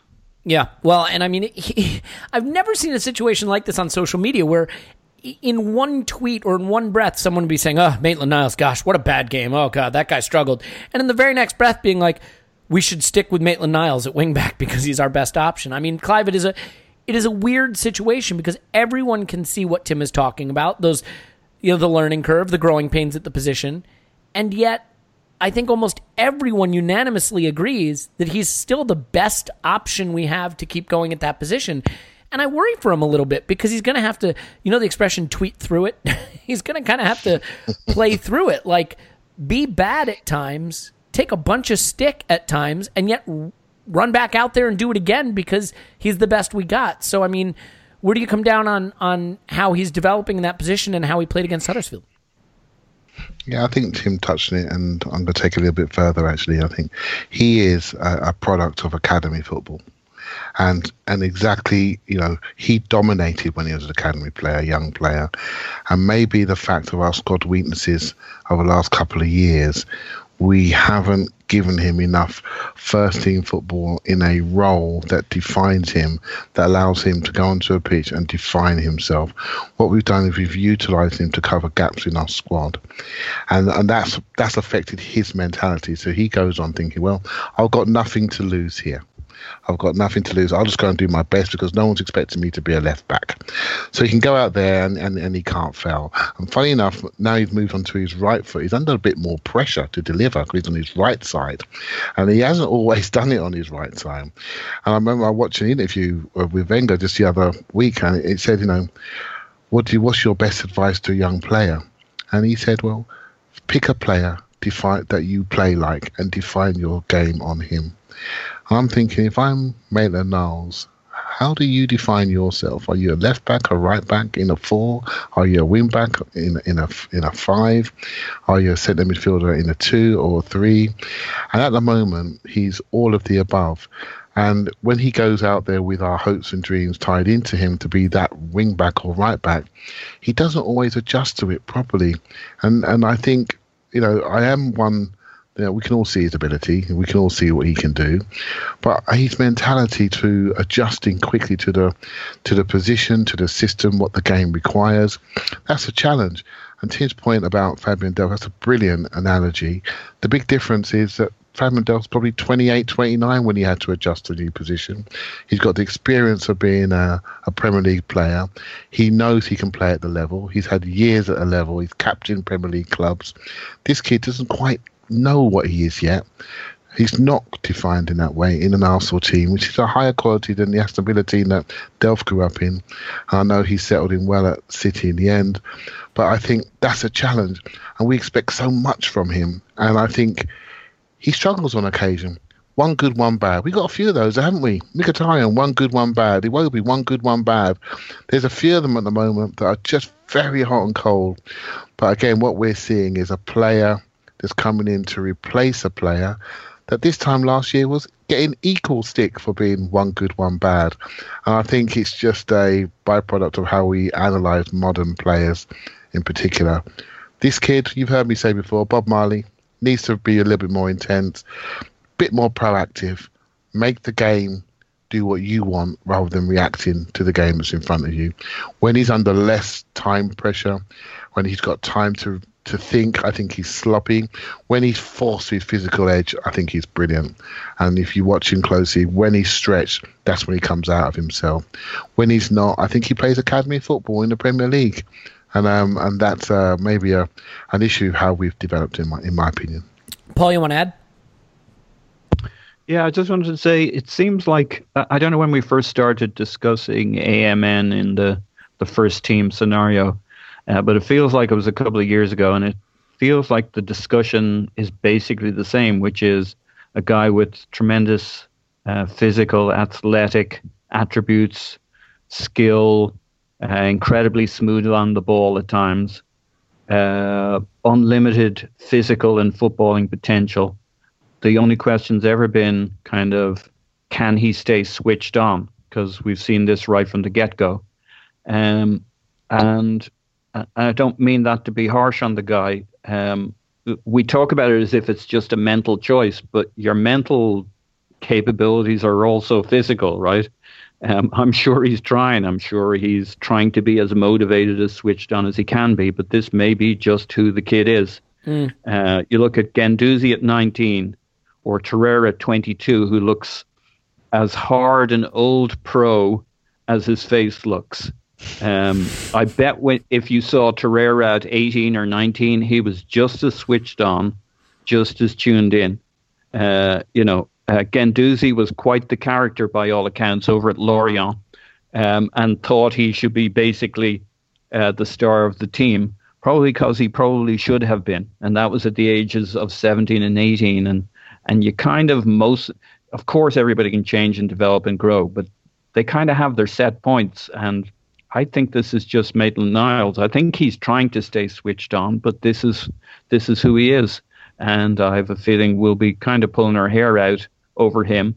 Yeah, well, and I mean, he, I've never seen a situation like this on social media where, in one tweet or in one breath, someone would be saying, "Oh, Maitland Niles, gosh, what a bad game. Oh God, that guy struggled," and in the very next breath, being like, "We should stick with Maitland Niles at wingback because he's our best option." I mean, Clive, it is a, it is a weird situation because everyone can see what Tim is talking about. Those, you know, the learning curve, the growing pains at the position, and yet I think almost everyone unanimously agrees that he's still the best option we have to keep going at that position. And I worry for him a little bit because he's going to have to, you know, the expression tweet through it? he's going to kind of have to play through it. Like, be bad at times, take a bunch of stick at times, and yet run back out there and do it again because he's the best we got. So, I mean, where do you come down on, on how he's developing in that position and how he played against Huddersfield? Yeah, I think Tim touched on it, and I'm going to take it a little bit further. Actually, I think he is a, a product of academy football, and and exactly, you know, he dominated when he was an academy player, young player, and maybe the fact of our squad weaknesses over the last couple of years, we haven't given him enough first team football in a role that defines him, that allows him to go onto a pitch and define himself. What we've done is we've utilised him to cover gaps in our squad, and and that's that's affected his mentality. So he goes on thinking, well, I've got nothing to lose here. I've got nothing to lose. I'll just go and do my best because no one's expecting me to be a left back. So he can go out there and, and, and he can't fail. And funny enough, now he's moved on to his right foot. He's under a bit more pressure to deliver because he's on his right side. And he hasn't always done it on his right side. And I remember I watched an interview uh, with Wenger just the other week and it said, you know, what do you, what's your best advice to a young player? And he said, well, pick a player define, that you play like and define your game on him. I'm thinking if I'm Maitland Niles, how do you define yourself? Are you a left back, a right back in a four? Are you a wing back in in a in a five? Are you a centre midfielder in a two or a three? And at the moment, he's all of the above. And when he goes out there with our hopes and dreams tied into him to be that wing back or right back, he doesn't always adjust to it properly. And and I think you know I am one know, we can all see his ability, we can all see what he can do, but his mentality to adjusting quickly to the to the position, to the system, what the game requires, that's a challenge. And Tim's point about Fabian Delph, that's a brilliant analogy. The big difference is that Fabian Delph's probably 28, 29 when he had to adjust to a new position. He's got the experience of being a, a Premier League player. He knows he can play at the level. He's had years at a level. He's captained Premier League clubs. This kid doesn't quite know what he is yet. He's not defined in that way in an Arsenal team, which is a higher quality than the Aston Villa team that Delph grew up in. I know he settled in well at City in the end, but I think that's a challenge, and we expect so much from him. And I think he struggles on occasion. One good, one bad. We got a few of those, haven't we? Mkhitaryan, one good, one bad. Iwobi, one good, one bad. There's a few of them at the moment that are just very hot and cold. But again, what we're seeing is a player that's coming in to replace a player that this time last year was getting equal stick for being one good, one bad. And I think it's just a byproduct of how we analyze modern players in particular. This kid, you've heard me say before, Bob Marley, needs to be a little bit more intense, bit more proactive, make the game do what you want rather than reacting to the game that's in front of you. When he's under less time pressure, when he's got time to to think, I think he's sloppy. When he's forced his physical edge, I think he's brilliant. And if you watch him closely, when he's stretched, that's when he comes out of himself. When he's not, I think he plays academy football in the Premier League, and um, and that's uh, maybe a an issue of how we've developed in my in my opinion. Paul, you want to add? Yeah, I just wanted to say it seems like I don't know when we first started discussing AMN in the the first team scenario, uh, but it feels like it was a couple of years ago, and it feels like the discussion is basically the same, which is a guy with tremendous uh, physical, athletic attributes, skill, uh, incredibly smooth on the ball at times, uh, unlimited physical and footballing potential the only question's ever been kind of can he stay switched on? Because we've seen this right from the get go. Um, and I don't mean that to be harsh on the guy. Um, we talk about it as if it's just a mental choice, but your mental capabilities are also physical, right? Um, I'm sure he's trying. I'm sure he's trying to be as motivated, as switched on as he can be, but this may be just who the kid is. Mm. Uh, you look at Guendouzi at 19, or Torreira 22, who looks as hard an old pro as his face looks. Um, I bet when, if you saw Torreira at 18 or 19, he was just as switched on, just as tuned in. Uh, you know, uh, Guendouzi was quite the character by all accounts over at Lorient um, and thought he should be basically uh, the star of the team, probably because he probably should have been. And that was at the ages of 17 and 18. And and you kind of most of course everybody can change and develop and grow but they kind of have their set points and I think this is just Maitland Niles. I think he's trying to stay switched on, but this is this is who he is, and I have a feeling we'll be kind of pulling our hair out over him,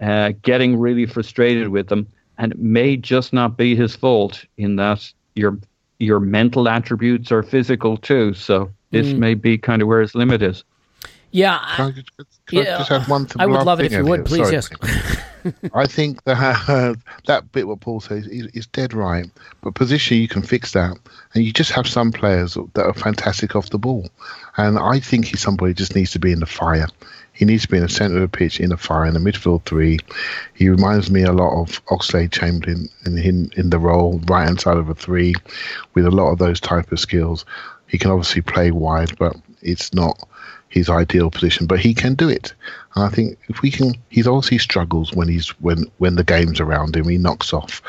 uh, getting really frustrated with him, and it may just not be his fault in that your your mental attributes are physical too. So this mm. may be kind of where his limit is. Yeah. I, just, yeah, I just have one I would love it if you would, please. Sorry. Yes. I think that uh, that bit what Paul says is, is, dead right. But position you can fix that, and you just have some players that are fantastic off the ball. And I think he's somebody just needs to be in the fire. He needs to be in the centre of the pitch, in the fire, in the midfield three. He reminds me a lot of Oxlade-Chamberlain in, in in the role, right hand side of a three, with a lot of those type of skills. He can obviously play wide, but it's not his ideal position, but he can do it. And I think if we can, he's obviously struggles when he's when when the game's around him, he knocks off,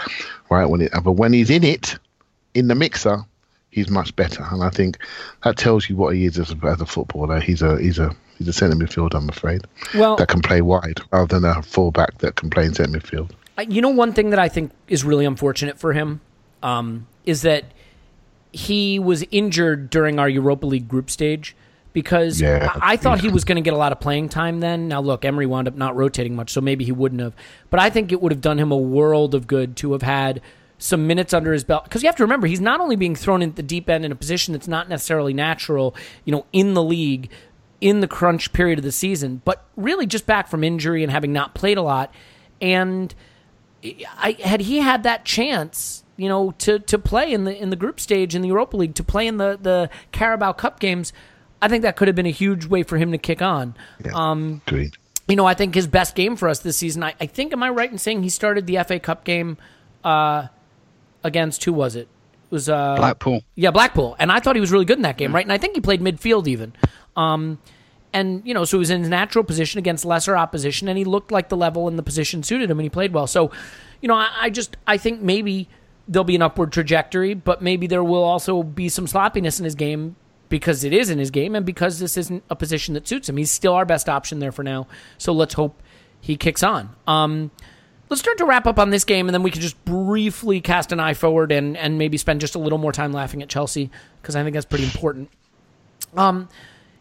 right? When it, but when he's in it, in the mixer, he's much better. And I think that tells you what he is as a, as a footballer. He's a he's a he's a centre midfield, I'm afraid. Well, that can play wide rather than a fullback that can play in centre midfield. You know, one thing that I think is really unfortunate for him um, is that he was injured during our Europa League group stage because yeah, I, I, thought yeah. he was going to get a lot of playing time then. Now, look, Emery wound up not rotating much, so maybe he wouldn't have. But I think it would have done him a world of good to have had some minutes under his belt. Because you have to remember, he's not only being thrown in the deep end in a position that's not necessarily natural, you know, in the league in the crunch period of the season, but really just back from injury and having not played a lot. And I, had he had that chance, you know, to, to play in the in the group stage in the Europa League, to play in the, the Carabao Cup games, I think that could have been a huge way for him to kick on. Yeah, um, great. You know, I think his best game for us this season. I, I think, am I right in saying he started the FA Cup game uh, against who was it? It was uh, Blackpool. Yeah, Blackpool, and I thought he was really good in that game, right? And I think he played midfield even. Um, and you know, so he was in his natural position against lesser opposition, and he looked like the level and the position suited him, and he played well. So, you know, I, I just I think maybe there'll be an upward trajectory, but maybe there will also be some sloppiness in his game because it is in his game and because this isn't a position that suits him. He's still our best option there for now. So let's hope he kicks on. Um, let's start to wrap up on this game, and then we can just briefly cast an eye forward and, and maybe spend just a little more time laughing at Chelsea because I think that's pretty important. Um,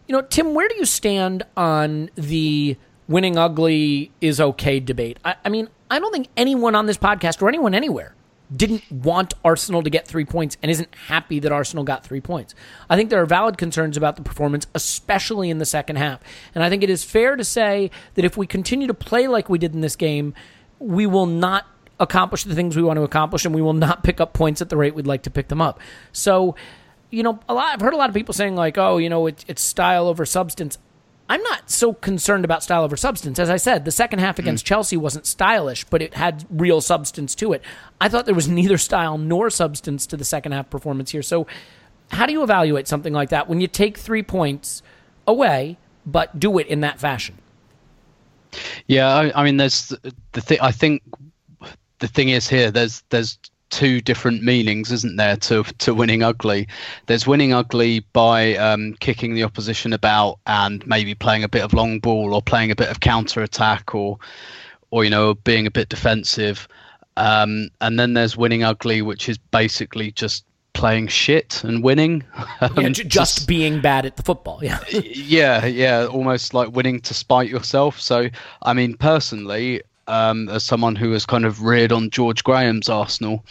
you know, Tim, where do you stand on the winning ugly is okay debate? I, I mean, I don't think anyone on this podcast or anyone anywhere didn't want Arsenal to get three points and isn't happy that Arsenal got three points. I think there are valid concerns about the performance, especially in the second half. And I think it is fair to say that if we continue to play like we did in this game, we will not accomplish the things we want to accomplish and we will not pick up points at the rate we'd like to pick them up. So, you know, a lot I've heard a lot of people saying like, "Oh, you know, it, it's style over substance." I'm not so concerned about style over substance. As I said, the second half against mm. Chelsea wasn't stylish, but it had real substance to it. I thought there was neither style nor substance to the second half performance here. So, how do you evaluate something like that when you take three points away, but do it in that fashion? Yeah, I, I mean, there's the, the thing. I think the thing is here. There's there's two different meanings, isn't there, to to winning ugly? There's winning ugly by um, kicking the opposition about and maybe playing a bit of long ball or playing a bit of counter attack or or you know being a bit defensive. Um, and then there's winning ugly, which is basically just playing shit and winning. Um, yeah, just, just, being bad at the football. Yeah. yeah, yeah, almost like winning to spite yourself. So, I mean, personally, um, as someone who was kind of reared on George Graham's Arsenal,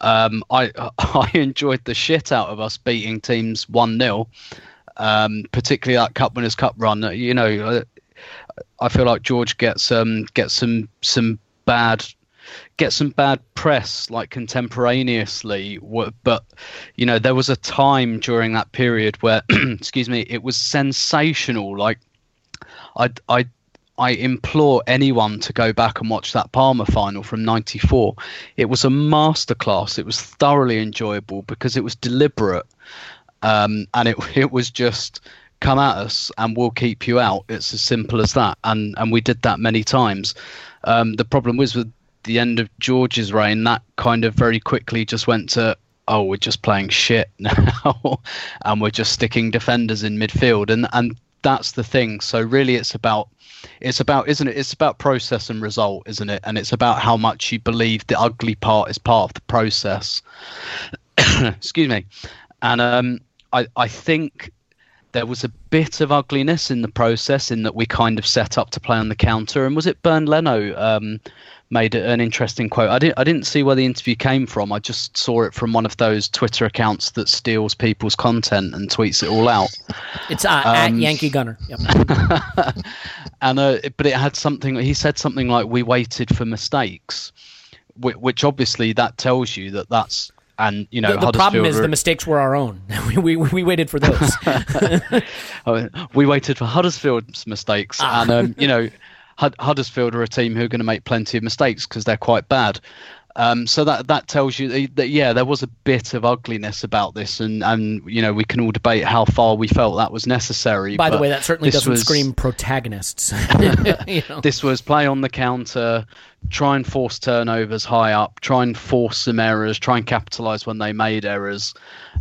um, I I enjoyed the shit out of us beating teams one 0 um, particularly that Cup Winners' Cup run. You know, I, I feel like George gets um gets some some bad get some bad press like contemporaneously but you know there was a time during that period where excuse me it was sensational like i i I implore anyone to go back and watch that Parma final from '94. It was a masterclass. It was thoroughly enjoyable because it was deliberate, um, and it it was just come at us and we'll keep you out. It's as simple as that. And and we did that many times. Um, the problem was with the end of George's reign, that kind of very quickly just went to, oh, we're just playing shit now, and we're just sticking defenders in midfield, and and that's the thing. So really, it's about it's about isn't it? It's about process and result, isn't it? And it's about how much you believe the ugly part is part of the process. Excuse me, and um, I I think there was a bit of ugliness in the process in that we kind of set up to play on the counter. And was it Bernd Leno um, made an interesting quote? I didn't I didn't see where the interview came from. I just saw it from one of those Twitter accounts that steals people's content and tweets it all out. It's uh, um, at Yankee Gunner. Yep. and uh, but it had something. He said something like, "We waited for mistakes." Which obviously that tells you that that's and you know the, the problem is the mistakes were our own. we, we, we waited for those. Oh, we waited for Huddersfield's mistakes, ah. and um, you know Huddersfield are a team who are going to make plenty of mistakes because they're quite bad. Um, so that that tells you that yeah, there was a bit of ugliness about this, and and you know we can all debate how far we felt that was necessary. By the way, that certainly doesn't was, scream protagonists. you know. This was play on the counter, try and force turnovers high up, try and force some errors, try and capitalise when they made errors.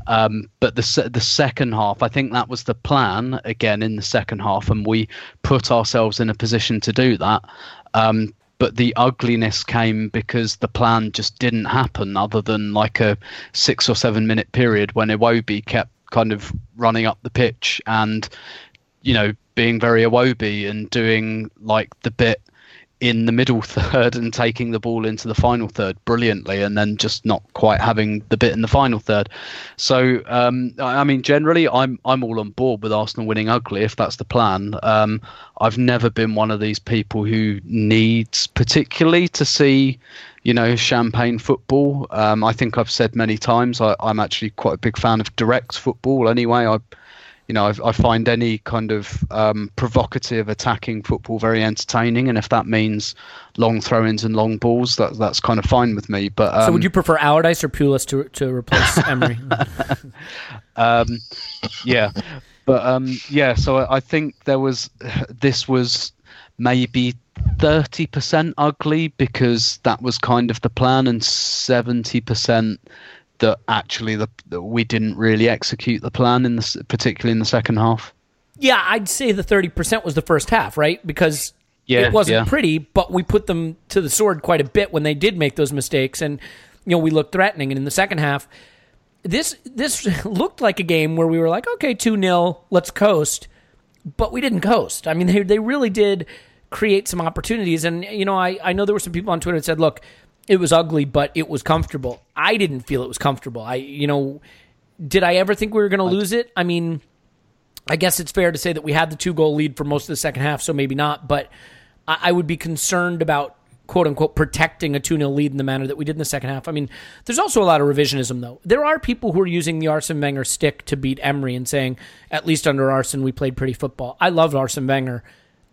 Um, but the the second half, I think that was the plan again in the second half, and we put ourselves in a position to do that. Um, but the ugliness came because the plan just didn't happen other than like a six or seven minute period when Iwobi kept kind of running up the pitch and you know being very Iwobi and doing like the bit in the middle third and taking the ball into the final third brilliantly and then just not quite having the bit in the final third. So um, i mean generally i'm i'm all on board with arsenal winning ugly if that's the plan. Um, i've never been one of these people who needs particularly to see you know champagne football. Um, i think i've said many times I, i'm actually quite a big fan of direct football anyway. I you know, I, I find any kind of um, provocative attacking football very entertaining, and if that means long throw-ins and long balls, that that's kind of fine with me. But um, so, would you prefer Allardyce or Pulis to to replace Emery? um, yeah, but um, yeah. So I, I think there was this was maybe 30% ugly because that was kind of the plan and 70% that actually the, that we didn't really execute the plan in the particularly in the second half? Yeah, I'd say the 30% was the first half, right? Because Yeah, it wasn't yeah. pretty, but we put them to the sword quite a bit when they did make those mistakes and you know, we looked threatening and in the second half this this looked like a game where we were like, okay, 2-0, let's coast. But we didn't coast. I mean, they they really did create some opportunities and you know, I I know there were some people on Twitter that said, "Look, it was ugly, but it was comfortable." I didn't feel it was comfortable. I you know, did I ever think we were going to lose it? I mean, I guess it's fair to say that we had the two goal lead for most of the second half, so maybe not. But I, I would be concerned about quote unquote protecting a 2 0 lead in the manner that we did in the second half. I mean, there's also a lot of revisionism, though. There are people who are using the Arsene Wenger stick to beat Emery and saying, at least under Arsene, we played pretty football. I loved Arsene Wenger.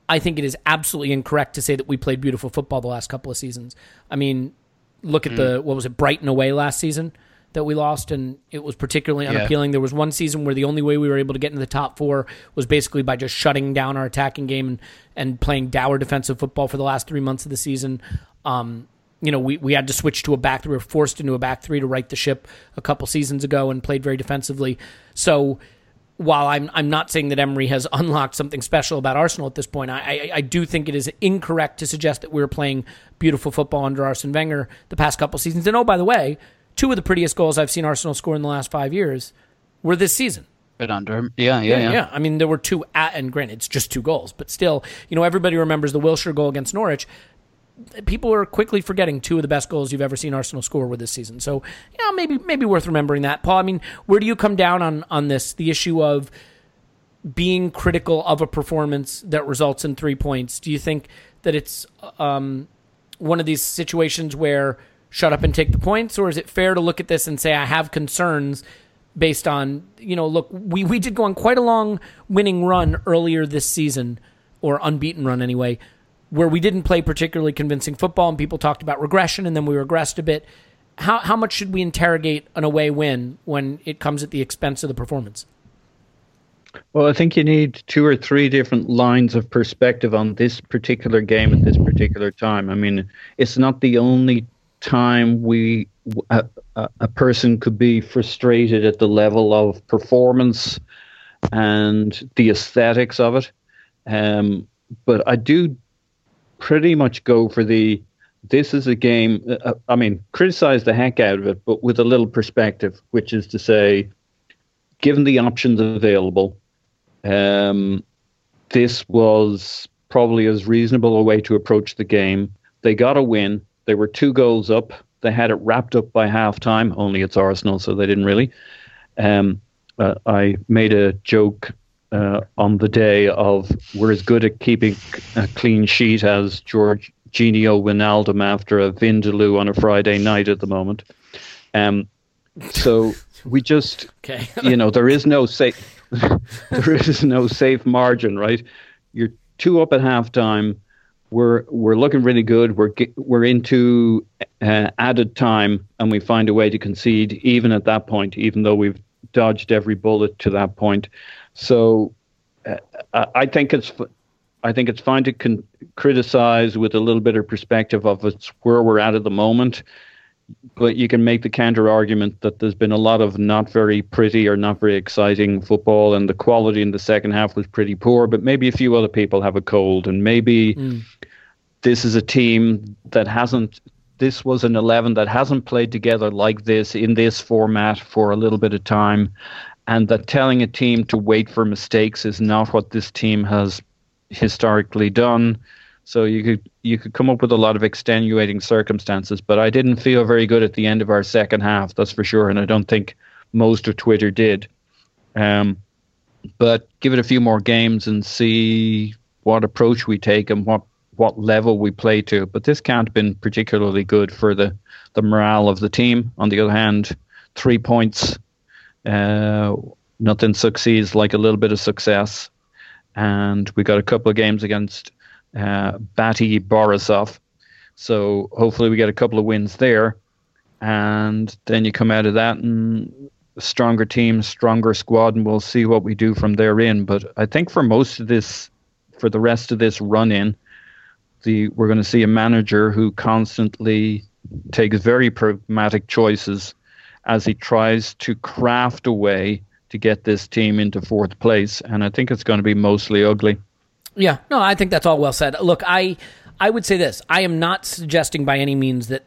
I think it is absolutely incorrect to say that we played beautiful football the last couple of seasons. I mean, look at the, what was it, Brighton away last season? that we lost, and it was particularly Yeah. unappealing. There was one season where the only way we were able to get into the top four was basically by just shutting down our attacking game and, and playing dour defensive football for the last three months of the season. Um, you know, we, we had to switch to a back three. We were forced into a back three to right the ship a couple seasons ago and played very defensively. So while I'm I'm not saying that Emery has unlocked something special about Arsenal at this point, I, I I do think it is incorrect to suggest that we were playing beautiful football under Arsene Wenger the past couple seasons. And oh, by the way, two of the prettiest goals I've seen Arsenal score in the last five years were this season. Been under him. Yeah, yeah, yeah. Yeah, I mean there were two at and granted it's just two goals, but still, you know, everybody remembers the Wilshere goal against Norwich. People are quickly forgetting two of the best goals you've ever seen Arsenal score with this season. So, yeah, maybe maybe worth remembering that. Paul, I mean, where do you come down on on this? The issue of being critical of a performance that results in three points. Do you think that it's um, one of these situations where shut up and take the points, or is it fair to look at this and say I have concerns based on you know look we we did go on quite a long winning run earlier this season or unbeaten run anyway where we didn't play particularly convincing football and people talked about regression and then we regressed a bit how how much should we interrogate an away win when it comes at the expense of the performance Well, I think you need two or three different lines of perspective on this particular game at this particular time. I mean, it's not the only time we a, a, person could be frustrated at the level of performance and the aesthetics of it. Um, but I do pretty much go for the this is a game. Uh, I mean, criticize the heck out of it, but with a little perspective, which is to say, given the options available, um, this was probably as reasonable a way to approach the game. They got a win. They were two goals up. They had it wrapped up by halftime. Only it's Arsenal, so they didn't really. Um, uh, I made a joke uh, on the day of we're as good at keeping a clean sheet as Georginio Wijnaldum after a Vindaloo on a Friday night at the moment. Um, so we just okay. you know there is no safe there is no safe margin right? You're two up at halftime. We're we're looking really good. We're we're into uh, added time and we find a way to concede even at that point even though we've dodged every bullet to that point so uh, I, I think it's I think it's fine to con- criticize with a little bit of perspective of it's where we're at at the moment but you can make the counter argument that there's been a lot of not very pretty or not very exciting football, and the quality in the second half was pretty poor. But maybe a few other people have a cold, and maybe this is a team that hasn't. This was an eleven that hasn't played together like this in this format for a little bit of time, and that telling a team to wait for mistakes is not what this team has historically done. So you could you could come up with a lot of extenuating circumstances, but I didn't feel very good at the end of our second half, that's for sure, and I don't think most of Twitter did. Um, but give it a few more games and see what approach we take and what what level we play to. But this can't have been particularly good for the the morale of the team. On the other hand, three points, uh, nothing succeeds like a little bit of success, and we got a couple of games against uh, BATE Borisov. So hopefully we get a couple of wins there, and then you come out of that and stronger team, stronger squad, and we'll see what we do from there in. But I think for most of this, for the rest of this run in, the we're going to see a manager who constantly takes very pragmatic choices as he tries to craft a way to get this team into fourth place. And I think it's going to be mostly ugly. Yeah, no, I think that's all well said. Look, I I would say this. I am not suggesting by any means that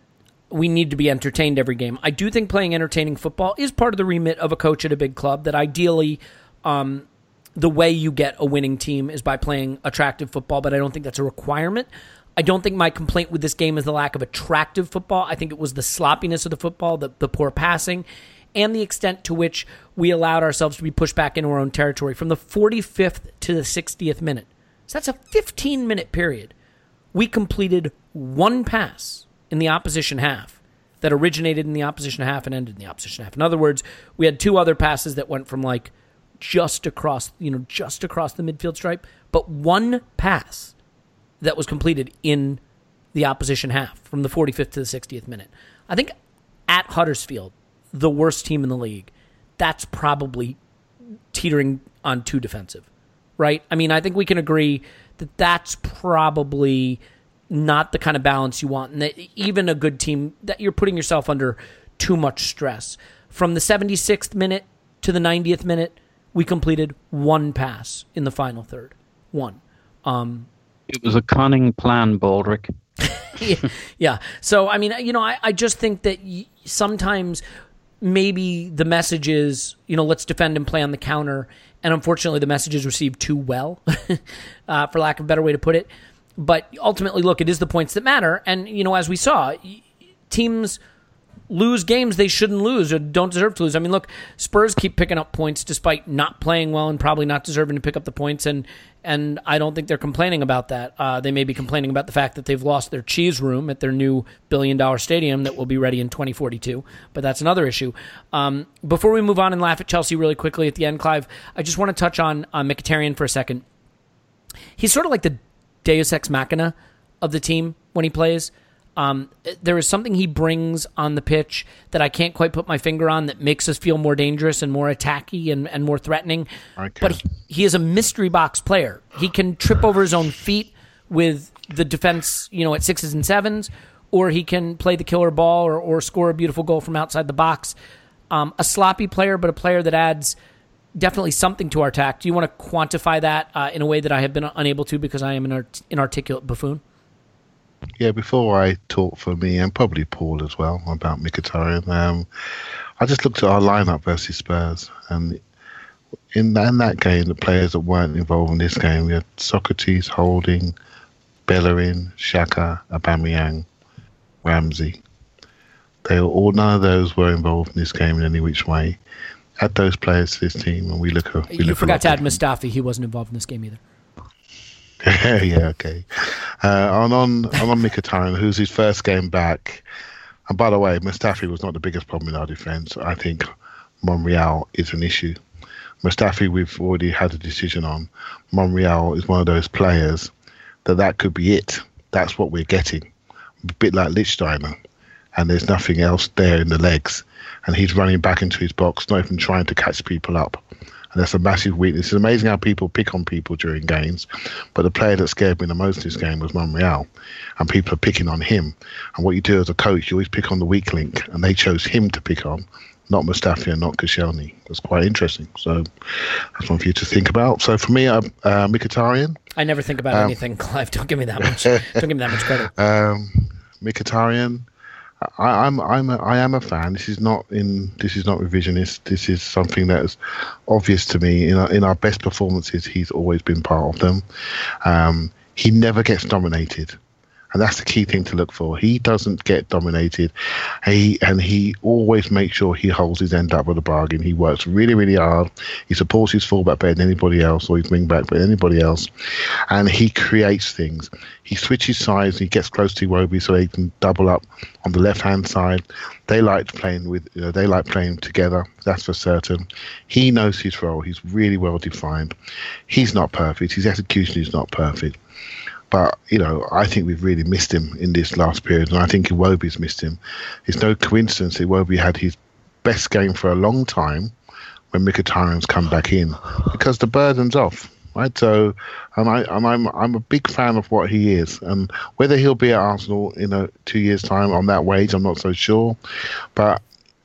we need to be entertained every game. I do think playing entertaining football is part of the remit of a coach at a big club. That ideally, um, the way you get a winning team is by playing attractive football, but I don't think that's a requirement. I don't think my complaint with this game is the lack of attractive football. I think it was the sloppiness of the football, the, the poor passing, and the extent to which we allowed ourselves to be pushed back into our own territory from the 45th to the 60th minute. So that's a 15 minute period. We completed one pass in the opposition half that originated in the opposition half and ended in the opposition half. In other words, we had two other passes that went from like just across, you know, just across the midfield stripe, but one pass that was completed in the opposition half from the 45th to the 60th minute. I think at Huddersfield, the worst team in the league, that's probably teetering on too defensive, right? I mean, I think we can agree that that's probably not the kind of balance you want, and that even a good team that you're putting yourself under too much stress. From the 76th minute to the 90th minute, we completed one pass in the final third. One. Um, it was a cunning plan, Baldrick. yeah, yeah. So, I mean, you know, I, I just think that sometimes maybe the message is, you know, let's defend and play on the counter. And unfortunately, the message is received too well, uh, for lack of a better way to put it. But ultimately, look, it is the points that matter. And, you know, as we saw, teams lose games they shouldn't lose or don't deserve to lose. I mean, look, Spurs keep picking up points despite not playing well and probably not deserving to pick up the points, and and I don't think they're complaining about that. Uh, they may be complaining about the fact that they've lost their cheese room at their new billion dollar stadium that will be ready in 2042, but that's another issue. Um, before we move on and laugh at Chelsea really quickly at the end, Clive, I just want to touch on uh, Mkhitaryan for a second. He's sort of like the Deus ex machina of the team when he plays. Um, there is something he brings on the pitch that I can't quite put my finger on that makes us feel more dangerous and more attacky and, and more threatening. But he, he is a mystery box player. He can trip over his own feet with the defense, you know, at sixes and sevens, or he can play the killer ball or, or score a beautiful goal from outside the box. Um, a sloppy player, but a player that adds definitely something to our attack. Do you want to quantify that uh, in a way that I have been unable to because I am an art- inarticulate buffoon? Yeah, before I talk for me and probably Paul as well about Mkhitaryan, um, I just looked at our lineup versus Spurs, and in that, in that game, the players that weren't involved in this game, we had Sokratis, Holding, Bellerin, Xhaka, Aubameyang, Ramsey. They were all none of those were involved in this game in any which way. Add those players to this team, and we look. We you look forgot to add Mustafi. He wasn't involved in this game either. yeah, okay. Uh, on on on Mkhitaryan, who's his first game back. And by the way, Mustafi was not the biggest problem in our defence. I think Monreal is an issue. Mustafi, we've already had a decision on. Monreal is one of those players that that could be it. That's what we're getting. A bit like Lichtsteiner. And there's nothing else there in the legs. And he's running back into his box, not even trying to catch people up. And that's a massive weakness. It's amazing how people pick on people during games, but the player that scared me the most this game was Monreal, and people are picking on him. And what you do as a coach, you always pick on the weak link, and they chose him to pick on, not Mustafi and not Koscielny. It's quite interesting. So that's one for you to think about. So for me, uh, uh, Mkhitaryan. I never think about um, anything, Clive. Don't give me that much. don't give me that much credit. Um, Mkhitaryan. I, I'm I'm a, I am a fan. This is not in this is not revisionist. This is something that is obvious to me. In our, in our best performances, he's always been part of them. Um, he never gets dominated, and that's the key thing to look for. He doesn't get dominated. He and he always makes sure he holds his end up with a bargain. He works really really hard. He supports his fullback better than anybody else, or his wingback better than anybody else, and he creates things. He switches sides. He gets close to Iwobi so they can double up on the left hand side. They like playing with. You know, they like playing together. That's for certain. He knows his role. He's really well defined. He's not perfect. His execution is not perfect. But you know, I think we've really missed him in this last period, and I think Iwobi's missed him. It's no coincidence Iwobi had his best game for a long time when Mkhitaryan's come back in because the burden's off right? So, and I and I'm I'm a big fan of what he is, and whether he'll be at Arsenal in a two years' time on that wage, I'm not so sure. But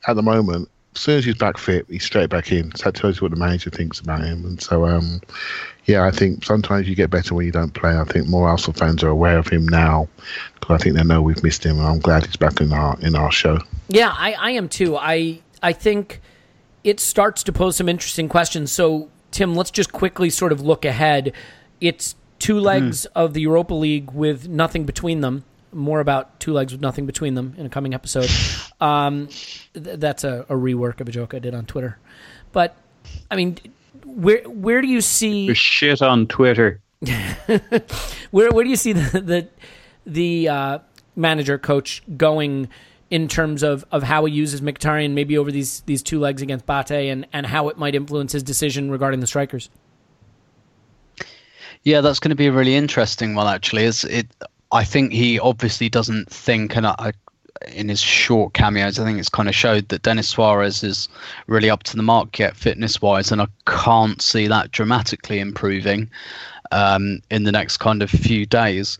at the moment, as soon as he's back fit, he's straight back in. So that tells you what the manager thinks about him. And so, um, yeah, I think sometimes you get better when you don't play. I think more Arsenal fans are aware of him now because I think they know we've missed him. And I'm glad he's back in our in our show. Yeah, I, I am too. I I think it starts to pose some interesting questions. So, Tim, let's just quickly sort of look ahead. It's two legs of the Europa League with nothing between them. More about two legs with nothing between them in a coming episode. Um, th- that's a, a rework of a joke I did on Twitter. But I mean, where where do you see There's shit on Twitter. where where do you see the the, the uh, manager coach going in terms of, of how he uses Mkhitaryan maybe over these these two legs against Bate and, and how it might influence his decision regarding the strikers? Yeah, that's going to be a really interesting one. Actually, is it? I think he obviously doesn't think, and I, in his short cameos, I think it's kind of showed that Denis Suarez is really up to the mark yet, fitness wise, and I can't see that dramatically improving um, in the next kind of few days.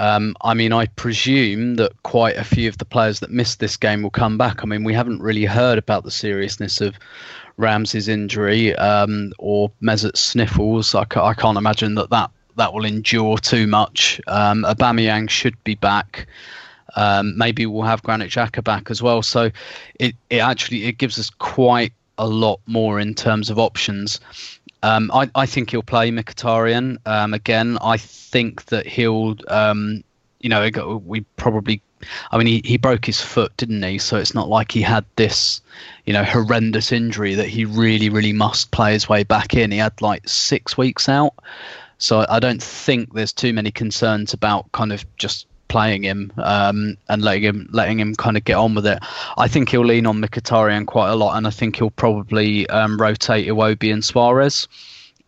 Um, I mean, I presume that quite a few of the players that missed this game will come back. I mean, we haven't really heard about the seriousness of Ramsey's injury um, or Mesut's sniffles. I can't imagine that, that that will endure too much. Um, Aubameyang should be back. Um, maybe we'll have Granit Xhaka back as well. So it, it actually it gives us quite a lot more in terms of options. Um, I, I think he'll play Mkhitaryan um, again. I think that he'll, um, you know, we probably. I mean, he, he broke his foot, didn't he? So it's not like he had this, you know, horrendous injury that he really, really must play his way back in. He had like six weeks out. So I don't think there's too many concerns about kind of just playing him um, and letting him letting him kind of get on with it. I think he'll lean on Mkhitaryan quite a lot, and I think he'll probably um, rotate Iwobi and Suarez,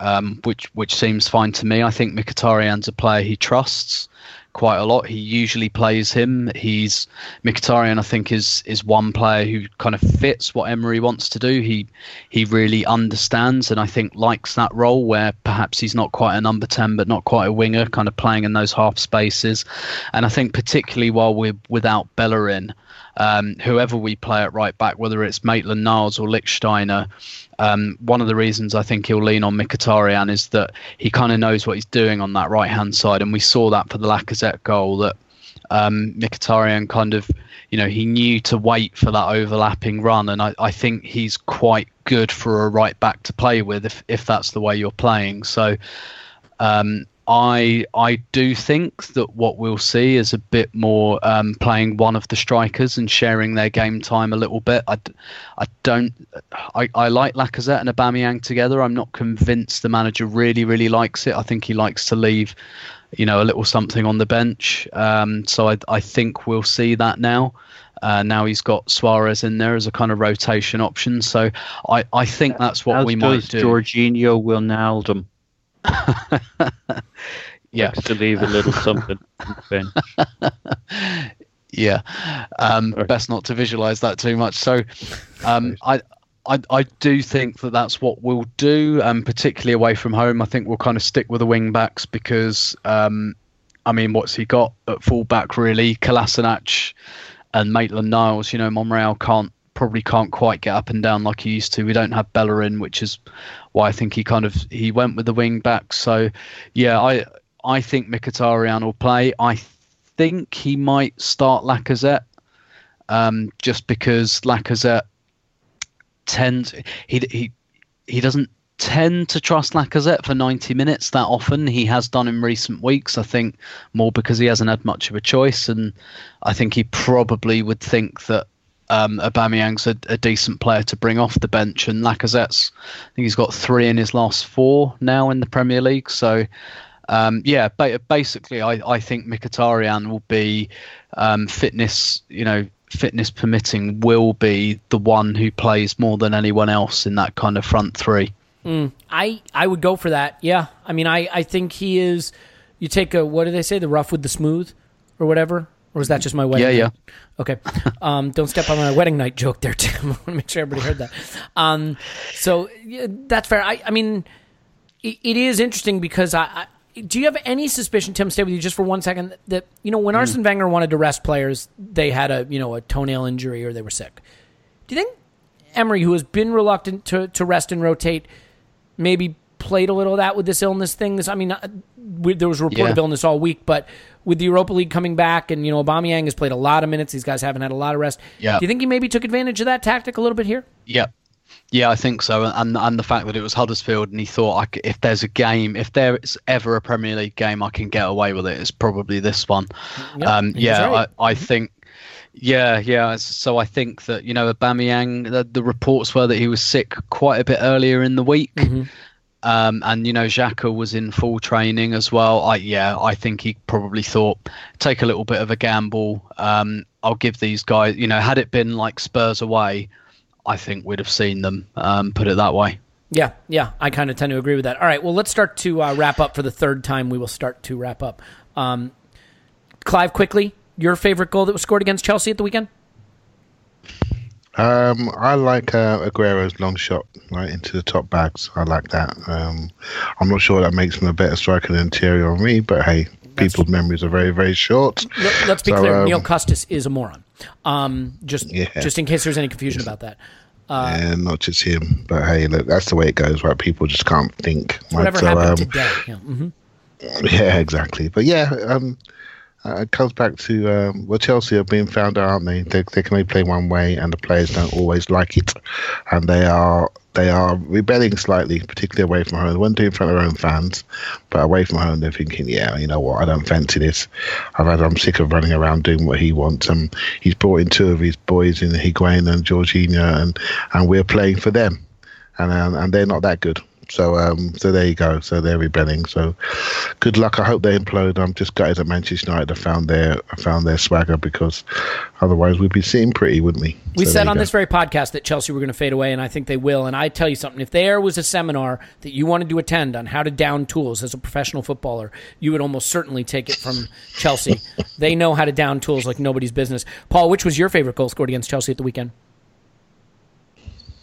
um, which which seems fine to me. I think Mkhitaryan's a player he trusts quite a lot. He usually plays him. He's Mkhitaryan. I think is is one player who kind of fits what Emery wants to do. He he really understands and I think likes that role where perhaps he's not quite a number ten but not quite a winger, kind of playing in those half spaces. And I think particularly while we're without Bellerin. Um, whoever we play at right back, whether it's Maitland Niles or Lichtsteiner, um, one of the reasons I think he'll lean on Mkhitaryan is that he kind of knows what he's doing on that right hand side, and we saw that for the Lacazette goal that um, Mkhitaryan kind of, you know, he knew to wait for that overlapping run, and I, I think he's quite good for a right back to play with if if that's the way you're playing. So. Um, I I do think that what we'll see is a bit more um, playing one of the strikers and sharing their game time a little bit. I, I don't I, I like Lacazette and Aubameyang together. I'm not convinced the manager really really likes it. I think he likes to leave, you know, a little something on the bench. Um, so I I think we'll see that now. Uh, now he's got Suarez in there as a kind of rotation option. So I, I think that's what As we might do. Jorginho will Wijnaldum. yeah. To leave a little something on the bench. Yeah, um, best not to visualize that too much. So, um, I, I, I do think that that's what we'll do, um, particularly away from home. I think we'll kind of stick with the wing backs because, um, I mean, what's he got at fullback really? Kolasinac and Maitland Niles. You know, Monreal can't probably can't quite get up and down like he used to. We don't have Bellerin, which is why I think he kind of he went with the wing back. So, yeah, I I think Mkhitaryan will play. I think he might start Lacazette, um, just because Lacazette tends he he he doesn't tend to trust Lacazette for 90 minutes that often. He has done in recent weeks, I think, more because he hasn't had much of a choice, and I think he probably would think that. Um, Aubameyang's a, a decent player to bring off the bench, and Lacazette's. I think he's got three in his last four now in the Premier League. So, um, yeah, ba- basically, I, I think Mkhitaryan will be um, fitness, you know, fitness permitting, will be the one who plays more than anyone else in that kind of front three. I I would go for that. Yeah, I mean, I I think he is. You take a what do they say? The rough with the smooth, or whatever. Or is that just my wedding? Yeah, yeah. night? Okay. Um, don't step on my wedding night joke there, Tim. I want to make sure everybody heard that. Um, so yeah, that's fair. I I mean, it, it is interesting because I. I do you have any suspicion, Tim? Stay with you just for one second. That you know, when Arsene Wenger wanted to rest players, they had a you know a toenail injury or they were sick. Do you think Emery, who has been reluctant to, to rest and rotate, maybe played a little of that with this illness thing? This, I mean, uh, we, there was a report Yeah. of illness all week, but with the Europa League coming back, and you know, Aubameyang has played a lot of minutes. These guys haven't had a lot of rest. Yeah. Do you think he maybe took advantage of that tactic a little bit here? Yeah. Yeah, I think so, and and the fact that it was Huddersfield, and he thought, I if there's a game, if there's ever a Premier League game I can get away with it, it's probably this one. Yep, um, yeah, right. I, I think. Yeah, yeah. So I think that you know, Aubameyang. The, the reports were that he was sick quite a bit earlier in the week, Mm-hmm. Um, and you know, Xhaka was in full training as well. I yeah, I think he probably thought take a little bit of a gamble. Um, I'll give these guys. You know, had it been like Spurs away, I think we'd have seen them. Um, put it that way. Yeah, yeah, I kind of tend to agree with that. All right, well, let's start to uh, wrap up for the third time. We will start to wrap up. Um, Clive, quickly, your favorite goal that was scored against Chelsea at the weekend? Um, I like uh, Aguero's long shot right into the top bags. I like that. Um, I'm not sure that makes him a better striker than Thierry me but hey, people's memories are very, very short. Let, us be So, clear, um, Neil Custis is a moron. Um, just, Yeah. just in case there's any confusion about that. and not just him, but hey, look, that's the way it goes. Right, people just can't think. right? Whatever So, happened um, today. Yeah, hmm Yeah, exactly. But yeah, um, uh, it comes back to um, well, Chelsea have been found out, aren't they? they? They can only play one way, and the players don't always like it, and they are they are rebelling slightly, particularly away from home. They won't do in front of their own fans, but away from home, they're thinking, yeah, you know what, I don't fancy this. I've had, I'm sick of running around doing what he wants. And he's brought in two of his boys in Higuain and Jorginho, and and we're playing for them, and um, and they're not that good. So um, so there you go. So they're rebelling. So good luck. I hope they implode. I'm just gutted that Manchester United have found their I found their swagger because otherwise we'd be sitting pretty, wouldn't we? We So said on go. this very podcast that Chelsea were going to fade away, and I think they will. And I tell you something: if there was a seminar that you wanted to attend on how to down tools as a professional footballer, you would almost certainly take it from Chelsea. they know how to down tools like nobody's business. Paul, which was your favorite goal scored against Chelsea at the weekend?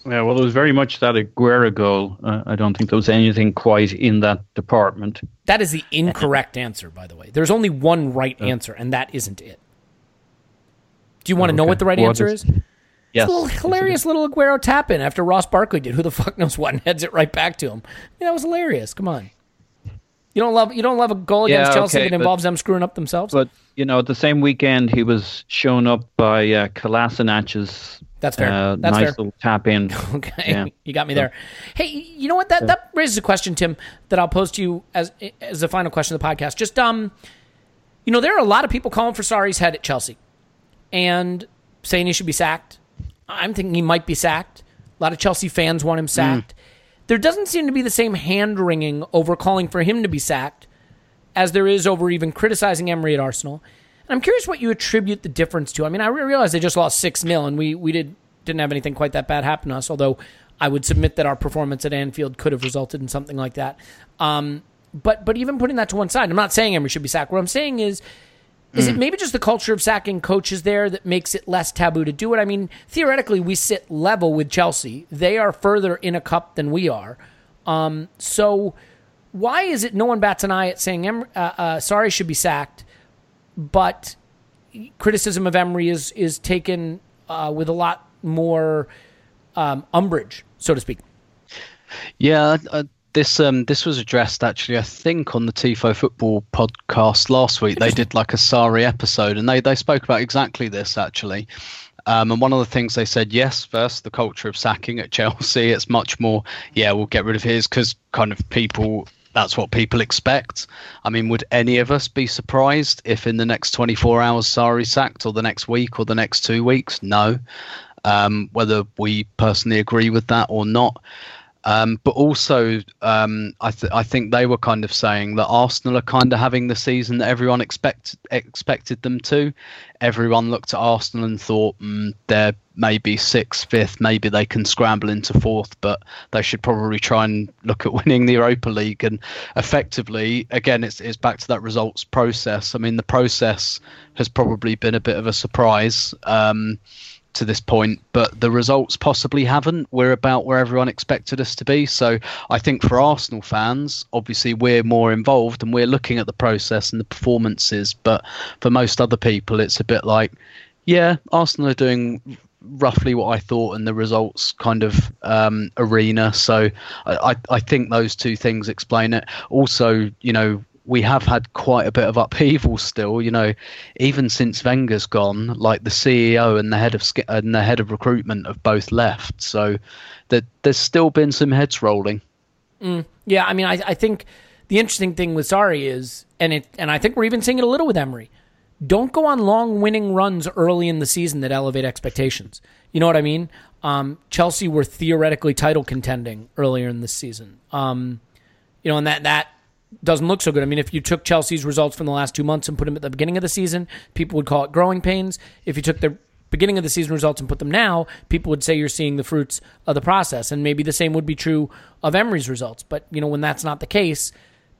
Yeah, well, it was very much that Aguero goal. Uh, I don't think there was anything quite in that department. That is the incorrect answer, by the way. There's only one right answer, and that isn't it. Do you want to know what the right What answer is- is? Yes. It's a little hilarious little Aguero tap in after Ross Barkley did. Who the fuck knows what and heads it right back to him. Yeah, that was hilarious. Come on. You don't love you don't love a goal against Yeah, Chelsea okay, that but- involves them screwing up themselves. But you know, at the same weekend he was shown up by uh, That's fair. uh, That's nice fair. little tap in. Okay, Yeah. you got me there. Hey, you know what? That that raises a question, Tim, that I'll pose to you as as the final question of the podcast. Just um, you know, there are a lot of people calling for Sarri's head at Chelsea, and saying he should be sacked. I'm thinking he might be sacked. A lot of Chelsea fans want him sacked. There doesn't seem to be the same hand wringing over calling for him to be sacked as there is over even criticizing Emery at Arsenal. I'm curious what you attribute the difference to. I mean, I re- realize they just lost 6 0, and we, we did, didn't have anything quite that bad happen to us, although I would submit that our performance at Anfield could have resulted in something like that. Um, but, but even putting that to one side, I'm not saying Emery should be sacked. What I'm saying is, is it maybe just the culture of sacking coaches there that makes it less taboo to do it? I mean, theoretically, we sit level with Chelsea. They are further in a cup than we are. Um, so why is it no one bats an eye at saying uh, uh, Sarri should be sacked, but criticism of Emery is is taken uh, with a lot more um, umbrage, so to speak? Yeah, uh, this um this was addressed actually, I think, on the Tifo Football podcast last week. They did like a Sarri episode, and they they spoke about exactly this actually. Um, and one of the things they said, yes, first the culture of sacking at Chelsea. It's much more, yeah, we'll get rid of his because kind of people. That's what people expect. I mean, would any of us be surprised if in the next 24 hours Sarri sacked, or the next week, or the next two weeks? No. Um, whether we personally agree with that or not. Um, but also, um, I, th- I think they were kind of saying that Arsenal are kind of having the season that everyone expect- expected them to. Everyone looked at Arsenal and thought mm, they're maybe sixth, fifth, maybe they can scramble into fourth, but they should probably try and look at winning the Europa League. And effectively, again, it's, it's back to that results process. I mean, the process has probably been a bit of a surprise. Um, to this point, but the results possibly haven't. We're about where everyone expected us to be. So I think for Arsenal fans, obviously we're more involved and we're looking at the process and the performances. But for most other people, it's a bit like, yeah, Arsenal are doing roughly what I thought in the results kind of um, arena. So I, I think those two things explain it. Also, you know, we have had quite a bit of upheaval still. You know, even since Wenger's gone, like the CEO and the head of and the head of recruitment have both left. So that there's still been some heads rolling. Mm, yeah, I mean, I, I think the interesting thing with Sarri is, and it, and I think we're even seeing it a little with Emery. Don't go on long winning runs early in the season that elevate expectations. You know what I mean? Um, Chelsea were theoretically title contending earlier in the season. Um, you know, and that that doesn't look so good. I mean, if you took Chelsea's results from the last two months and put them at the beginning of the season, people would call it growing pains. If you took the beginning of the season results and put them now, people would say you're seeing the fruits of the process. And maybe the same would be true of Emery's results. But, you know, when that's not the case,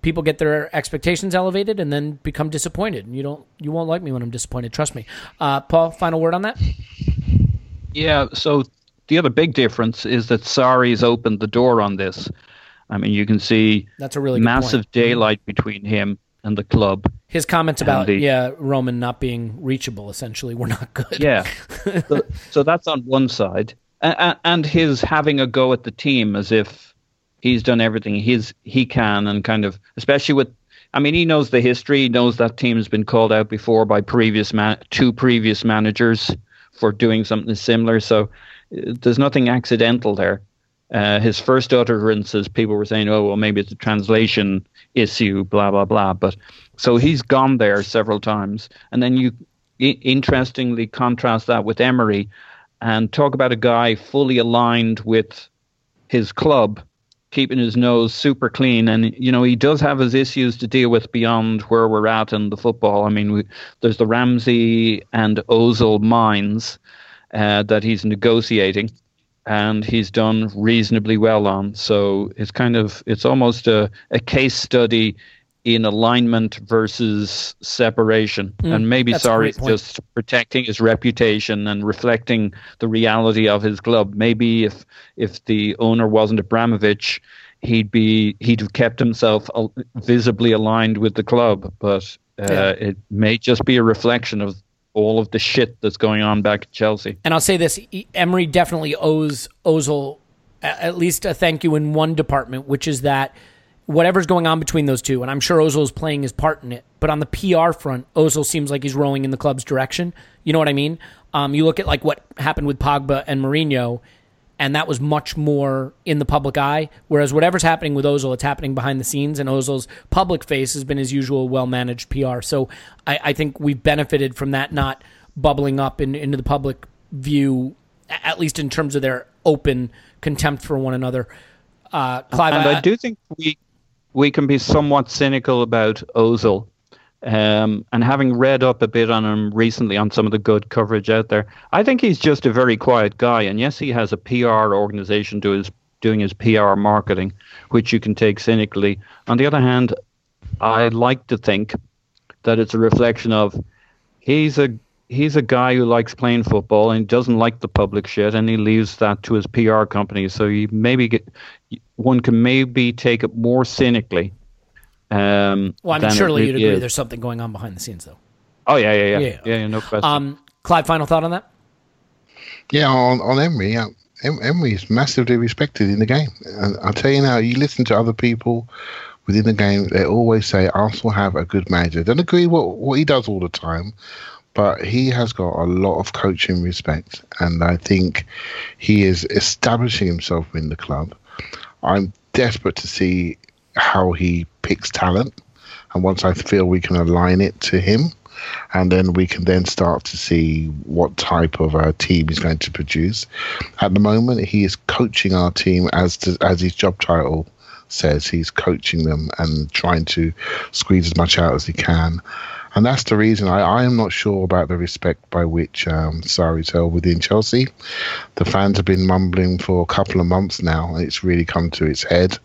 people get their expectations elevated and then become disappointed. And you don't you won't like me when I'm disappointed, trust me. Uh, Paul, final word on that? Yeah, so the other big difference is that Sarri's opened the door on this. I mean, you can see that's a really massive point. daylight between him and the club. His comments about the, yeah Roman not being reachable essentially were not good. Yeah, so, so, that's on one side, and, and his having a go at the team as if he's done everything he's he can, and kind of especially with. I mean, he knows the history. He knows that team has been called out before by previous man, two previous managers for doing something similar. So uh, there's nothing accidental there. Uh, his first utterances, people were saying, "Oh, well, maybe it's a translation issue," blah blah blah. But so he's gone there several times, and then you I- interestingly contrast that with Emery, and talk about a guy fully aligned with his club, keeping his nose super clean. And you know, he does have his issues to deal with beyond where we're at in the football. I mean, we, there's the Ramsey and Ozil mines uh, that he's negotiating and he's done reasonably well on. So it's kind of it's almost a, a case study in alignment versus separation. Mm, and maybe Sarri, just protecting his reputation and reflecting the reality of his club. Maybe if if the owner wasn't Abramovich, he'd be he'd have kept himself visibly aligned with the club. But uh, yeah. it may just be a reflection of all of the shit that's going on back at Chelsea. And I'll say this: Emery definitely owes Ozil at least a thank you in one department, which is that whatever's going on between those two, and I'm sure Ozil is playing his part in it. But on the PR front, Ozil seems like he's rowing in the club's direction. You know what I mean? Um, you look at like what happened with Pogba and Mourinho and that was much more in the public eye. Whereas whatever's happening with Ozil, it's happening behind the scenes, and Ozil's public face has been his usual well managed PR. So I, I, think we've benefited from that not bubbling up in, into the public view, at least in terms of their open contempt for one another. Uh, Clive, and I, I do think we we can be somewhat cynical about Ozil um, and having read up a bit on him recently on some of the good coverage out there, I think he's just a very quiet guy. And yes, he has a PR organization do his, doing his PR marketing, which you can take cynically. On the other hand, I like to think that it's a reflection of he's a he's a guy who likes playing football and doesn't like the public shit, and he leaves that to his PR company. So he maybe get one can maybe take it more cynically um, well, I mean, surely you'd agree is. there's something going on behind the scenes, though. Oh yeah, yeah, yeah, yeah, yeah, yeah no question. Um, Clyde, final thought on that? Yeah, on on Emery, yeah. Emery is massively respected in the game, and I'll tell you now. You listen to other people within the game; they always say Arsenal have a good manager. Don't agree what what he does all the time, but he has got a lot of coaching respect, and I think he is establishing himself in the club. I'm desperate to see how he picks talent. And once I feel we can align it to him, and then we can then start to see what type of uh, team he's going to produce. At the moment, he is coaching our team as to, as his job title says. He's coaching them and trying to squeeze as much out as he can. And that's the reason I, I am not sure about the respect by which um, Sarri's held within Chelsea. The fans have been mumbling for a couple of months now, and it's really come to its head.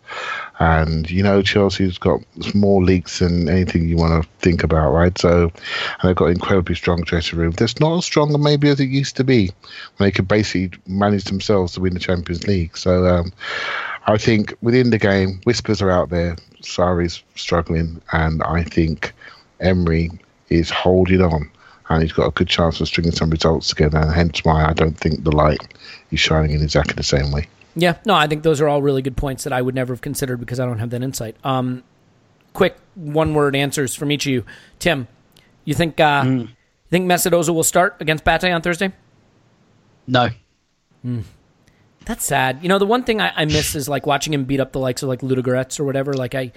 And you know, Chelsea's got more leaks than anything you want to think about, right? So, and they've got incredibly strong dressing room. That's not as strong maybe as it used to be they could basically manage themselves to win the Champions League. So, um, I think within the game, whispers are out there. Sarri's struggling, and I think Emery is holding on. and he's got a good chance of stringing some results together. And hence why I don't think the light is shining in exactly the same way. Yeah, no, I think those are all really good points that I would never have considered because I don't have that insight. Um, quick one word answers from each of you. Tim, you think uh, you think Mesut Ozil will start against Bate on Thursday? No. That's sad. You know, the one thing I, I miss is like watching him beat up the likes of like Ludogorets or whatever. Like I,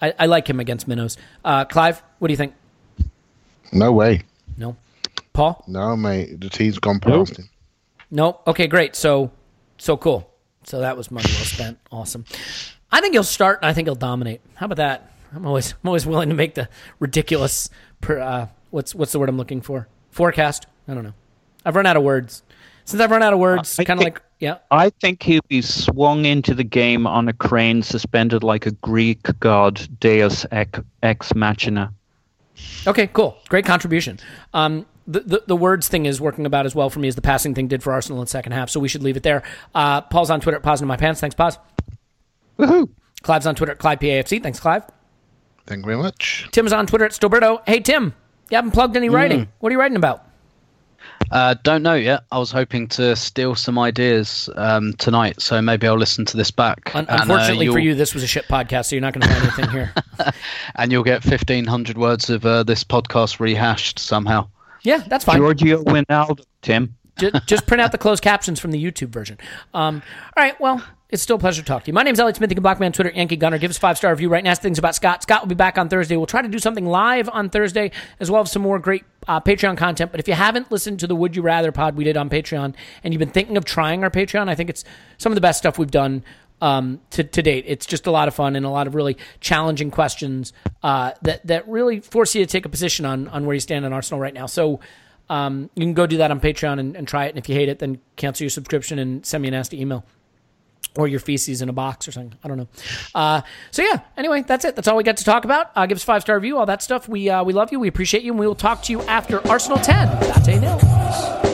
I, I like him against Minnows. Uh, Clive, what do you think? No way. No, Paul. No, mate. The team's gone past him. No. Okay, great. So, so cool. So that was money well spent. Awesome. I think he'll start. and I think he'll dominate. How about that? I'm always, I'm always willing to make the ridiculous. Per, uh, what's, what's the word I'm looking for? Forecast. I don't know. I've run out of words. Since I've run out of words, I kind of like yeah. I think he'd be swung into the game on a crane suspended like a Greek god, Deus ex, ex machina. Okay, cool. Great contribution. Um, the, the, the words thing is working about as well for me as the passing thing did for Arsenal in the second half, so we should leave it there. Uh, Paul's on Twitter at Pause in My Pants. Thanks, Pause. Woohoo! Clive's on Twitter at Clive PAFC. Thanks, Clive. Thank you very much. Tim's on Twitter at Stillberto. Hey, Tim, you haven't plugged any writing. What are you writing about? Uh, don't know yet. I was hoping to steal some ideas um, tonight, so maybe I'll listen to this back. Un- and, uh, unfortunately for you'll- this was a shit podcast, so you're not going to find anything here. and you'll get fifteen hundred words of uh, this podcast rehashed somehow. Yeah, that's fine. Georginio Wijnaldum, Tim. just, just print out the closed captions from the YouTube version. Um, all right, well, it's still a pleasure to talk to you. My name's Elliot Smith. You can block me on Twitter, Yankee Gunner. Give us a five star review right now. Ask things about Scott. Scott will be back on Thursday. We'll try to do something live on Thursday, as well as some more great uh, Patreon content. But if you haven't listened to the Would You Rather pod we did on Patreon, and you've been thinking of trying our Patreon, I think it's some of the best stuff we've done um, to, to date. It's just a lot of fun and a lot of really challenging questions uh, that that really force you to take a position on on where you stand on Arsenal right now. So um, you can go do that on Patreon and, and try it. And if you hate it, then cancel your subscription and send me a nasty email or your feces in a box or something. I don't know. Uh, so yeah. Anyway, that's it. That's all we got to talk about. Uh, give us five star review, all that stuff. We uh, we love you. We appreciate you, and we will talk to you after Arsenal ten. Bate nil.